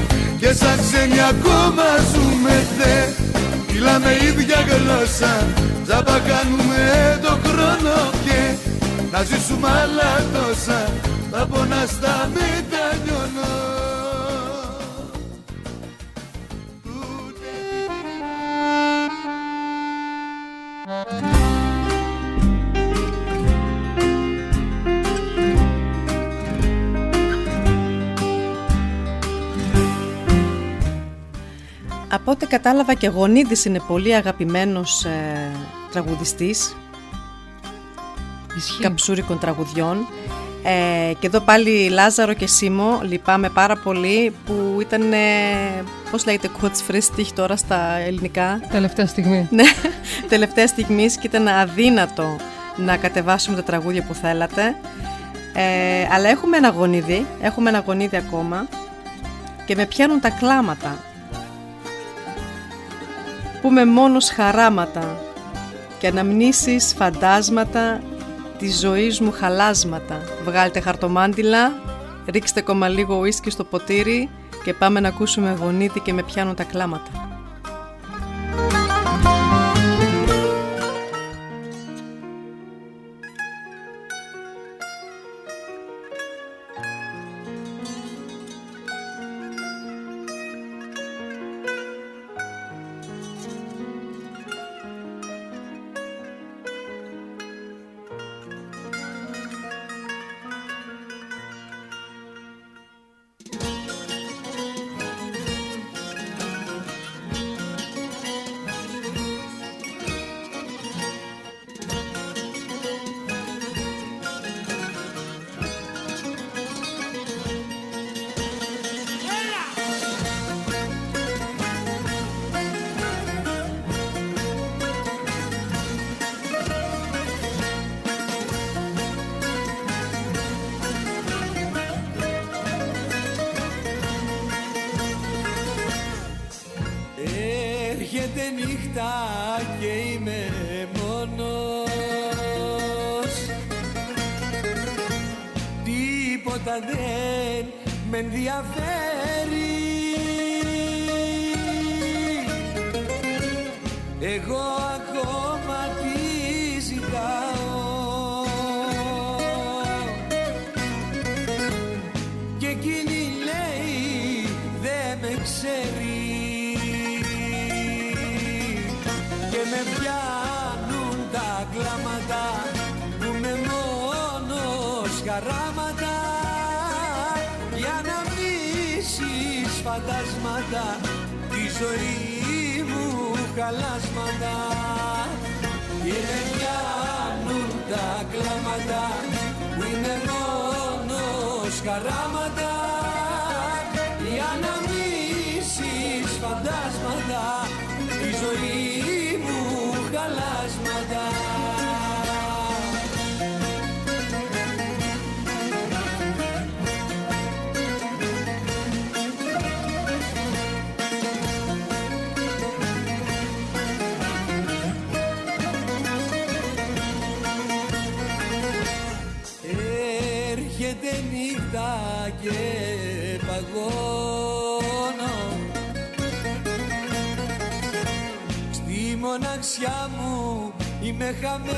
Και σαν ξένοι ακόμα ζούμε δε Μιλάμε ίδια γλώσσα. Τζάμπα κάνουμε το χρόνο και Να ζήσουμε άλλα τόσα. Θα πονά στα μετα Από ό,τι κατάλαβα και Γονίδης είναι πολύ αγαπημένος ε, τραγουδιστής καψούρικων τραγουδιών ε, και εδώ πάλι Λάζαρο και Σίμω λυπάμαι πάρα πολύ που ήταν, ε, πώς λέγεται kurzfristig τώρα στα ελληνικά; Τελευταία στιγμή. Ναι, τελευταία στιγμή και ήταν αδύνατο να κατεβάσουμε τα τραγούδια που θέλατε. Ε, αλλά έχουμε ένα γονίδι, έχουμε ένα γονίδι ακόμα και με πιάνουν τα κλάματα που με μόνος χαράματα και αναμνήσεις φαντάσματα της ζωής μου χαλάσματα. Βγάλτε χαρτομάντιλα, ρίξτε ακόμα λίγο ουίσκι στο ποτήρι και πάμε να ακούσουμε γονίδι και με πιάνουν τα κλάματα. Φαντάσματα τη ζωή μου χαλάσματα. Έρχεται νύχτα και παγώνω μοναξιά μου είμαι χαμένος.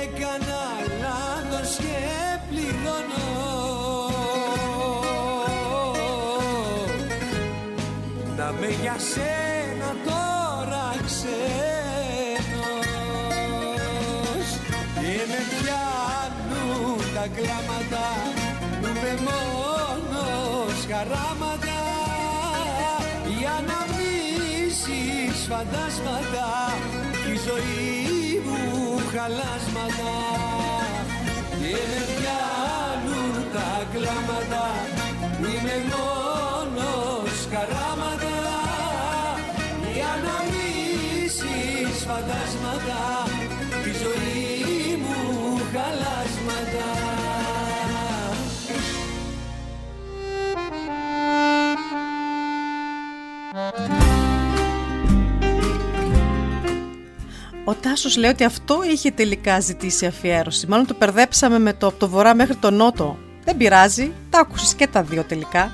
Έκανα λάθος και πληρώνω. Να με για σένα τώρα ξένος. Και με πιάνουν τα κλάματα που με μόνος χαράματα Για να μίσεις φαντάσματα τη ζωή μου χαλάσματα. Και με πιάνουν τα κλάματα που είμαι μόνος χαράματα. Για να μίσεις φαντάσματα τη ζωή Ο Τάσος λέει ότι αυτό είχε τελικά ζητήσει αφιέρωση. Μάλλον το περδέψαμε με το από το βορρά μέχρι το νότο. Δεν πειράζει, τα άκουσες και τα δύο τελικά.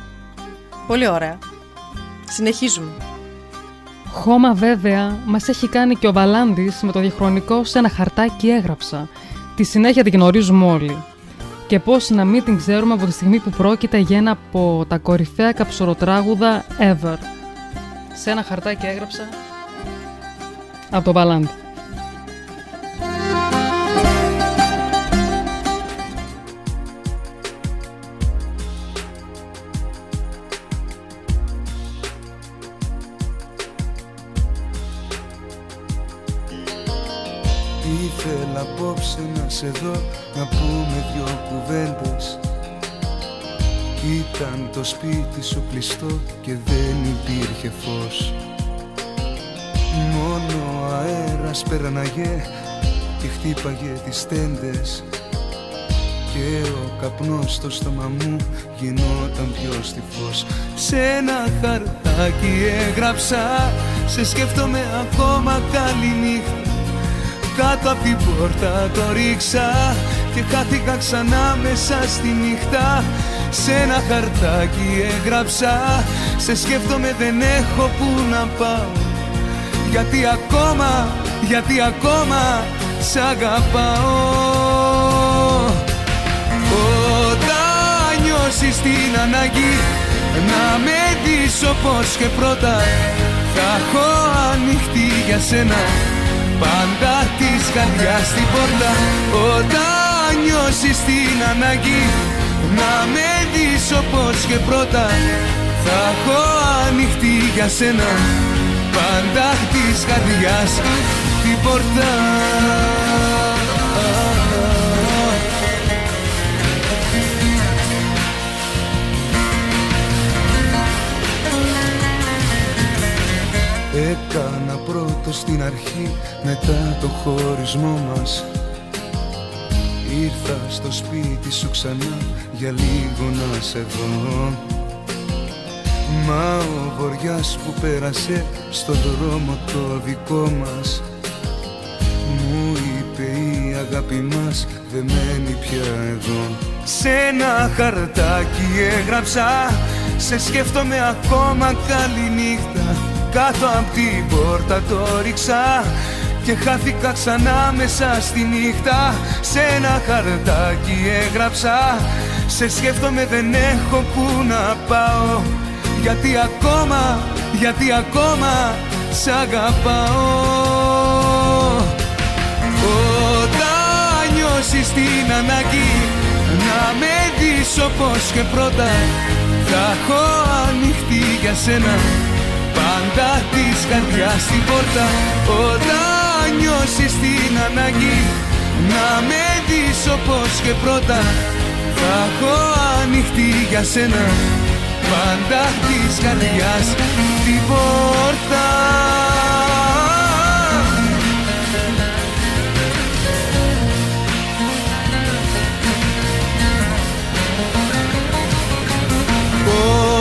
Πολύ ωραία. Συνεχίζουμε. Χώμα βέβαια μας έχει κάνει και ο Βαλάντης με το διαχρονικό σε ένα χαρτάκι έγραψα Τη συνέχεια την γνωρίζουμε όλοι. Και πώς να μην την ξέρουμε από τη στιγμή που πρόκειται για ένα από τα κορυφαία καψωροτράγουδα ever. Σε ένα χαρτάκι έγραψα από το Βαλάντι. Σε δω να πούμε δυο κουβέντες. Ήταν το σπίτι σου κλειστό και δεν υπήρχε φως. Μόνο αέρας πέραναγε και χτύπαγε τις τέντες. Και ο καπνός στο στόμα μου γινόταν πιο στιφός. Σε ένα χαρτάκι έγραψα Σε σκέφτομαι ακόμα καλή νύχτα Κάτω απ' την πόρτα το ρίξα Και χάθηκα ξανά μέσα στη νύχτα. Σε ένα χαρτάκι έγραψα Σε σκέφτομαι δεν έχω που να πάω Γιατί ακόμα, γιατί ακόμα Σ' αγαπάω. Όταν νιώσεις την ανάγκη Να με δεις όπως και πρώτα Θα έχω ανοιχτή για σένα Πάντα της καρδιάς στην πόρτα Όταν νιώσεις την ανάγκη Να με δεις όπως και πρώτα Θα έχω ανοιχτή για σένα. Πάντα της καρδιάς την πόρτα Έκανα πρώτο στην αρχή μετά το χωρισμό μας. Ήρθα στο σπίτι σου ξανά για λίγο να σε δω. Μα ο βοριάς που πέρασε στο δρόμο το δικό μας Μου είπε η αγάπη μας δεν μένει πια εδώ Σε ένα χαρτάκι έγραψα Σε σκέφτομαι ακόμα καλή νύχτα Κάτω απ' την πόρτα το ρίξα και χάθηκα ξανά μέσα στη νύχτα. Σε ένα χαρτάκι έγραψα Σε σκέφτομαι δεν έχω που να πάω Γιατί ακόμα, γιατί ακόμα Σ' αγαπάω. Όταν νιώσεις την ανάγκη Να με δεις όπως και πρώτα Θα έχω ανοιχτή για σένα Πάντα της καρδιάς στην πόρτα. Όταν νιώσεις την ανάγκη Να με δεις όπως και πρώτα Θα έχω ανοιχτή για σένα. Πάντα της καρδιάς την πόρτα.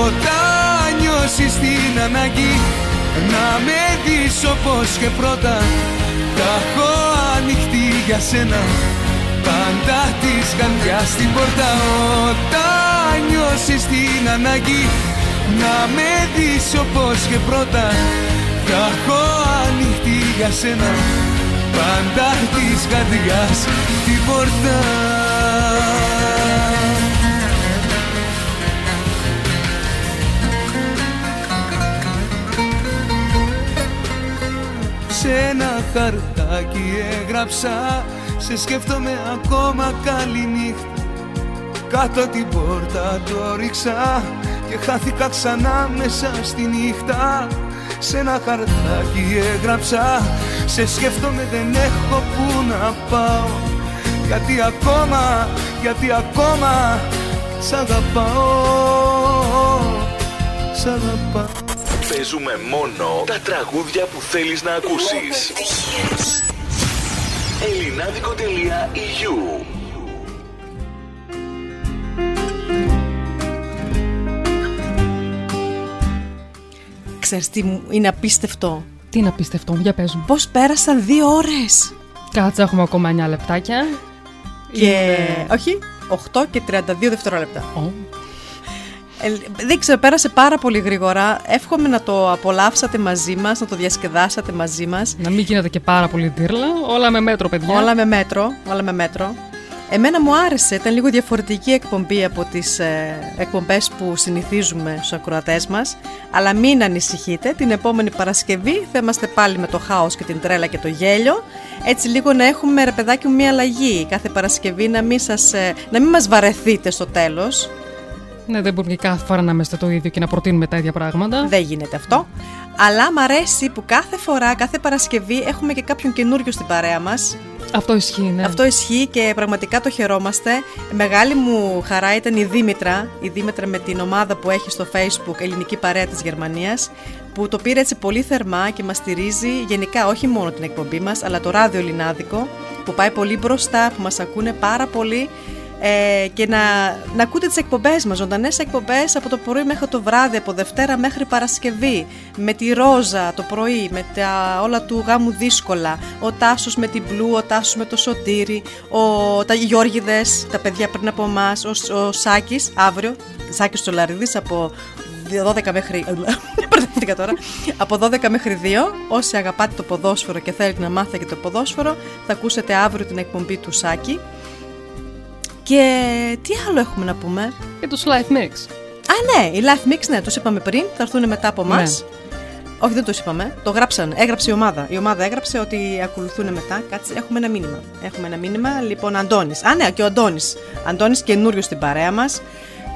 Όταν νιώσεις την ανάγκη Να με δεις όπως και πρώτα. Τα έχω ανοιχτή για σένα Πάντα της καρδιάς στην πόρτα. Όταν νιώσεις την ανάγκη Να με δεις όπως και πρώτα Τα έχω ανοιχτή για σένα Πάντα της καρδιάς την πόρτα Σε ένα χαρτάκι έγραψα Σε σκέφτομαι ακόμα καλή νύχτα. Κάτω την πόρτα το ρίξα Και χάθηκα ξανά μέσα στη νύχτα. Σε ένα χαρτάκι έγραψα Σε σκέφτομαι δεν έχω που να πάω. Γιατί ακόμα, γιατί ακόμα Σ' αγαπάω Σ' αγαπάω Παίζουμε μόνο τα τραγούδια που θέλεις να ακούσεις. Ελληνάδικο.eu Ξέρεις τι μου είναι απίστευτο; Τι είναι απίστευτο, για πες μου. Πώς πέρασαν δύο ώρες. Κάτσε, έχουμε ακόμα 9 λεπτάκια. Και... Όχι, 8 και 32 δευτερόλεπτα. Ε, δεν ξέρω, πέρασε πάρα πολύ γρήγορα. Εύχομαι να το απολαύσατε μαζί μας, να το διασκεδάσατε μαζί μας. Να μην γίνεται και πάρα πολύ τύρλα. Όλα με μέτρο, παιδιά. Όλα με μέτρο. Όλα με μέτρο. Εμένα μου άρεσε, ήταν λίγο διαφορετική εκπομπή από τις ε, εκπομπές που συνηθίζουμε στους ακροατές μας αλλά μην ανησυχείτε, την επόμενη Παρασκευή θα είμαστε πάλι με το χάος και την τρέλα και το γέλιο έτσι λίγο να έχουμε ρε παιδάκι μου μια αλλαγή κάθε Παρασκευή να μην, σας, ε, να μην μας βαρεθείτε στο τέλος Ναι, δεν μπορεί και κάθε φορά να είμαστε το ίδιο και να προτείνουμε τα ίδια πράγματα. Δεν γίνεται αυτό. Αλλά μ' αρέσει που κάθε φορά, κάθε Παρασκευή έχουμε και κάποιον καινούριο στην παρέα μας Αυτό ισχύει, ναι. αυτό ισχύει και πραγματικά το χαιρόμαστε. Μεγάλη μου χαρά ήταν η Δήμητρα, η Δήμητρα με την ομάδα που έχει στο Facebook Ελληνική Παρέα της Γερμανίας, που το πήρε έτσι πολύ θερμά και μας στηρίζει γενικά όχι μόνο την εκπομπή μας, αλλά το ράδιο Ελληνάδικο, που πάει πολύ μπροστά, που μας ακούνε πάρα πολύ ε, και να, να ακούτε τις εκπομπές μας, ζωντανές εκπομπές από το πρωί μέχρι το βράδυ, από Δευτέρα μέχρι Παρασκευή, με τη Ρόζα το πρωί, με τα όλα του γάμου δύσκολα, ο Τάσος με την Μπλου, ο Τάσος με το Σωτήρι, ο, τα Γιώργιδες, τα παιδιά πριν από εμάς, ο, ο Σάκης, αύριο, Σάκης Τσολαριδής από 12 μέχρι. Μπερδεύτηκα τώρα. Από 12 μέχρι 2, όσοι αγαπάτε το ποδόσφαιρο και θέλετε να μάθετε και το ποδόσφαιρο, θα ακούσετε αύριο την εκπομπή του Σάκη. Και τι άλλο έχουμε να πούμε; Και τους Life Mix. Α, ναι, οι Life Mix, ναι, τους είπαμε πριν, θα έρθουν μετά από εμά. Ναι. Όχι, δεν τους είπαμε. Το γράψαν. Έγραψε η ομάδα. Η ομάδα έγραψε ότι ακολουθούν μετά. Κάτσε, έχουμε ένα μήνυμα. Έχουμε ένα μήνυμα. Λοιπόν, Αντώνης. Α, ναι, και ο Αντώνης. Αντώνης καινούριο στην παρέα μας.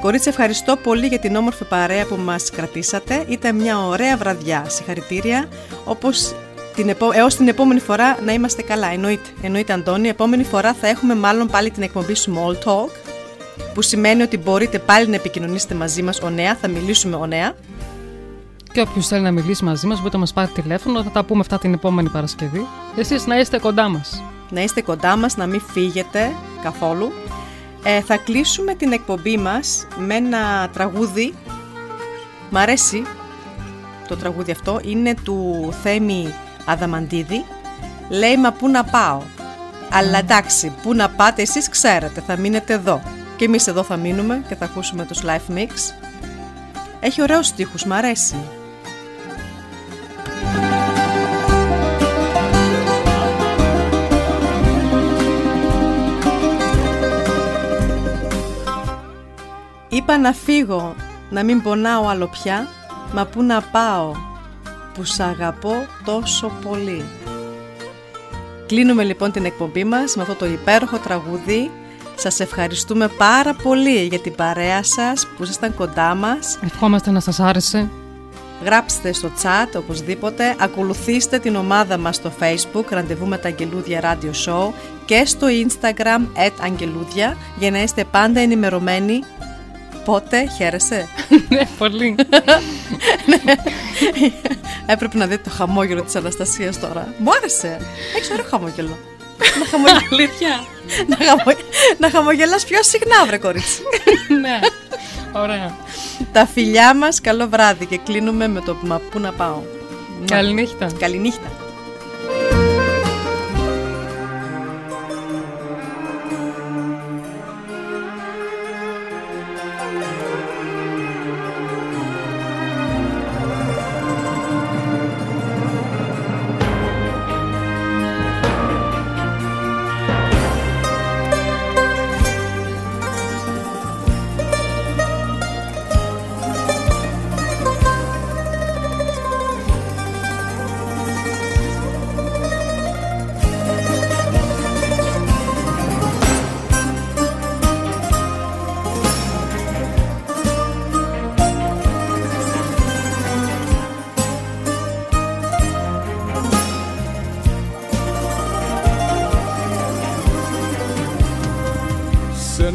Κορίτσι, ευχαριστώ πολύ για την όμορφη παρέα που μας κρατήσατε. Ήταν μια ωραία βραδιά. Συγχαρητήρια. Όπως την επο... έως την επόμενη φορά να είμαστε καλά. Εννοείται, εννοείται Αντώνη. Επόμενη φορά θα έχουμε μάλλον πάλι την εκπομπή Small Talk που σημαίνει ότι μπορείτε πάλι να επικοινωνήσετε μαζί μας ο νέα, θα μιλήσουμε ο νέα. Και όποιος θέλει να μιλήσει μαζί μας, μπορείτε να μας πάρει τηλέφωνο. Θα τα πούμε αυτά την επόμενη Παρασκευή. Εσείς να είστε κοντά μας. Να είστε κοντά μας, να μην φύγετε καθόλου. Ε, θα κλείσουμε την εκπομπή μας με ένα τραγούδι. Μ' αρέσει το τραγούδι αυτό. Είναι του Θέμη Αδαμαντίδη. Λέει «Μα πού να πάω». Αλλά εντάξει, πού να πάτε εσείς ξέρετε, θα μείνετε εδώ. Και εμείς εδώ θα μείνουμε και θα ακούσουμε τους Live Mix. Έχει ωραίους στίχους, μ' αρέσει. Είπα να φύγω, να μην πονάω άλλο πια, μα πού να πάω, που σ' αγαπώ τόσο πολύ. Κλείνουμε λοιπόν την εκπομπή μας με αυτό το υπέροχο τραγούδι. Σας ευχαριστούμε πάρα πολύ για την παρέα σας που ήσασταν κοντά μας. Ευχόμαστε να σας άρεσε. Γράψτε στο chat οπωσδήποτε, ακολουθήστε την ομάδα μας στο facebook Ραντεβού με τα Αγγελούδια Radio Show και στο instagram at Αγγελούδια για να είστε πάντα ενημερωμένοι Πότε χαίρεσαι; Ναι, πολύ. Έπρεπε να δείτε το χαμόγελο της Αναστασίας τώρα Μου άρεσε Έχεις ωραίο χαμόγελο να, χαμογε... Αλήθεια. να, χαμο... να χαμογελάς πιο συχνά βρε κορίτσι ναι. Ωραία. Τα φιλιά μας, καλό βράδυ και κλείνουμε με το «Μα πού να πάω». Καληνύχτα. Καληνύχτα.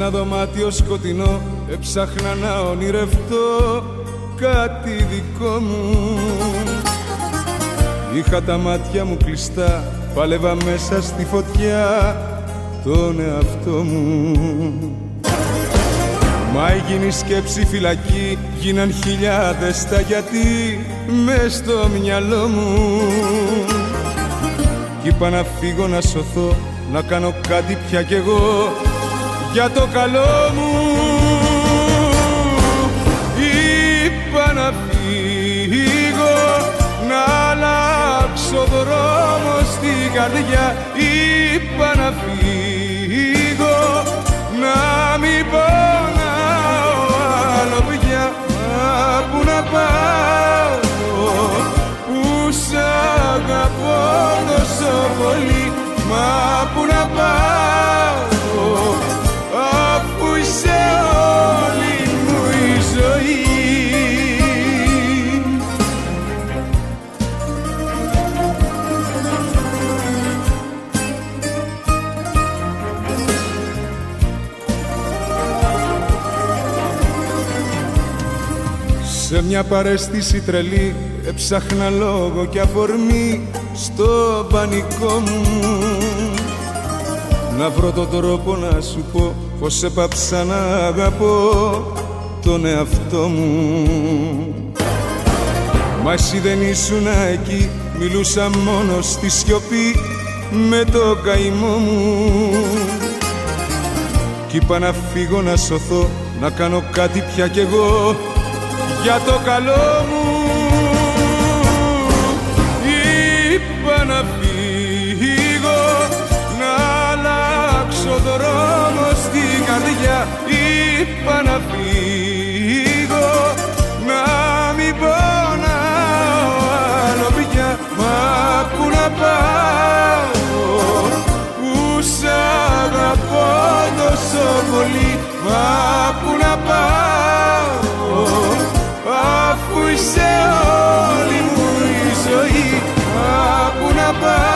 Ένα δωμάτιο σκοτεινό έψαχνα να ονειρευτώ κάτι δικό μου. Είχα τα μάτια μου κλειστά, πάλευα μέσα στη φωτιά τον εαυτό μου. Μα έγινε η σκέψη φυλακή, γίναν χιλιάδες τα γιατί μες στο μυαλό μου. Κι είπα να φύγω να σωθώ, να κάνω κάτι πια κι εγώ για το καλό μου είπα να φύγω να αλλάξω δρόμο στην καρδιά. Είπα να φύγω να μην πονάω άλλο πια. Μου που να πάω που σ' αγαπώ τόσο πολύ. Μα που να πάω αφού είσαι όλη μου η ζωή. Σε μια παρέστηση τρελή έψαχνα λόγο και αφορμή στο πανικό μου. Να βρω τον τρόπο να σου πω πως έπαψα να αγαπώ τον εαυτό μου. Μα εσύ δεν ήσουν εκεί, μιλούσα μόνο στη σιωπή με το καημό μου. Κι είπα να φύγω να σωθώ, να κάνω κάτι πια κι εγώ για το καλό μου. Είπα να φύγω, να αλλάξω δρόμο στην καρδιά Είπα να φύγω, να μην πονάω άλλο πια Μα που να πάω, που σ' αγαπώ τόσο πολύ Μα που να πάω. Αφού είσαι όλη μου η ζωή Μα που να πάω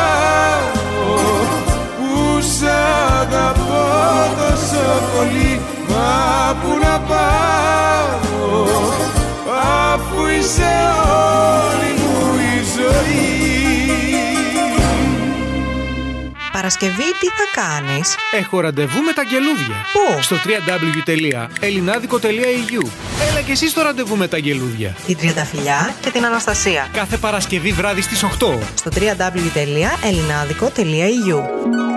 τόσο πολύ Μα που να πάω αφού είσαι όλη μου η ζωή Παρασκευή τι θα κάνεις; Έχω ραντεβού με τα γελούδια. Πού; Στο www.elinadico.eu Έλα και εσύ στο ραντεβού με τα γελούδια. Την Τριανταφυλιά και την Αναστασία Κάθε Παρασκευή βράδυ στις 8. στο www.elinadico.eu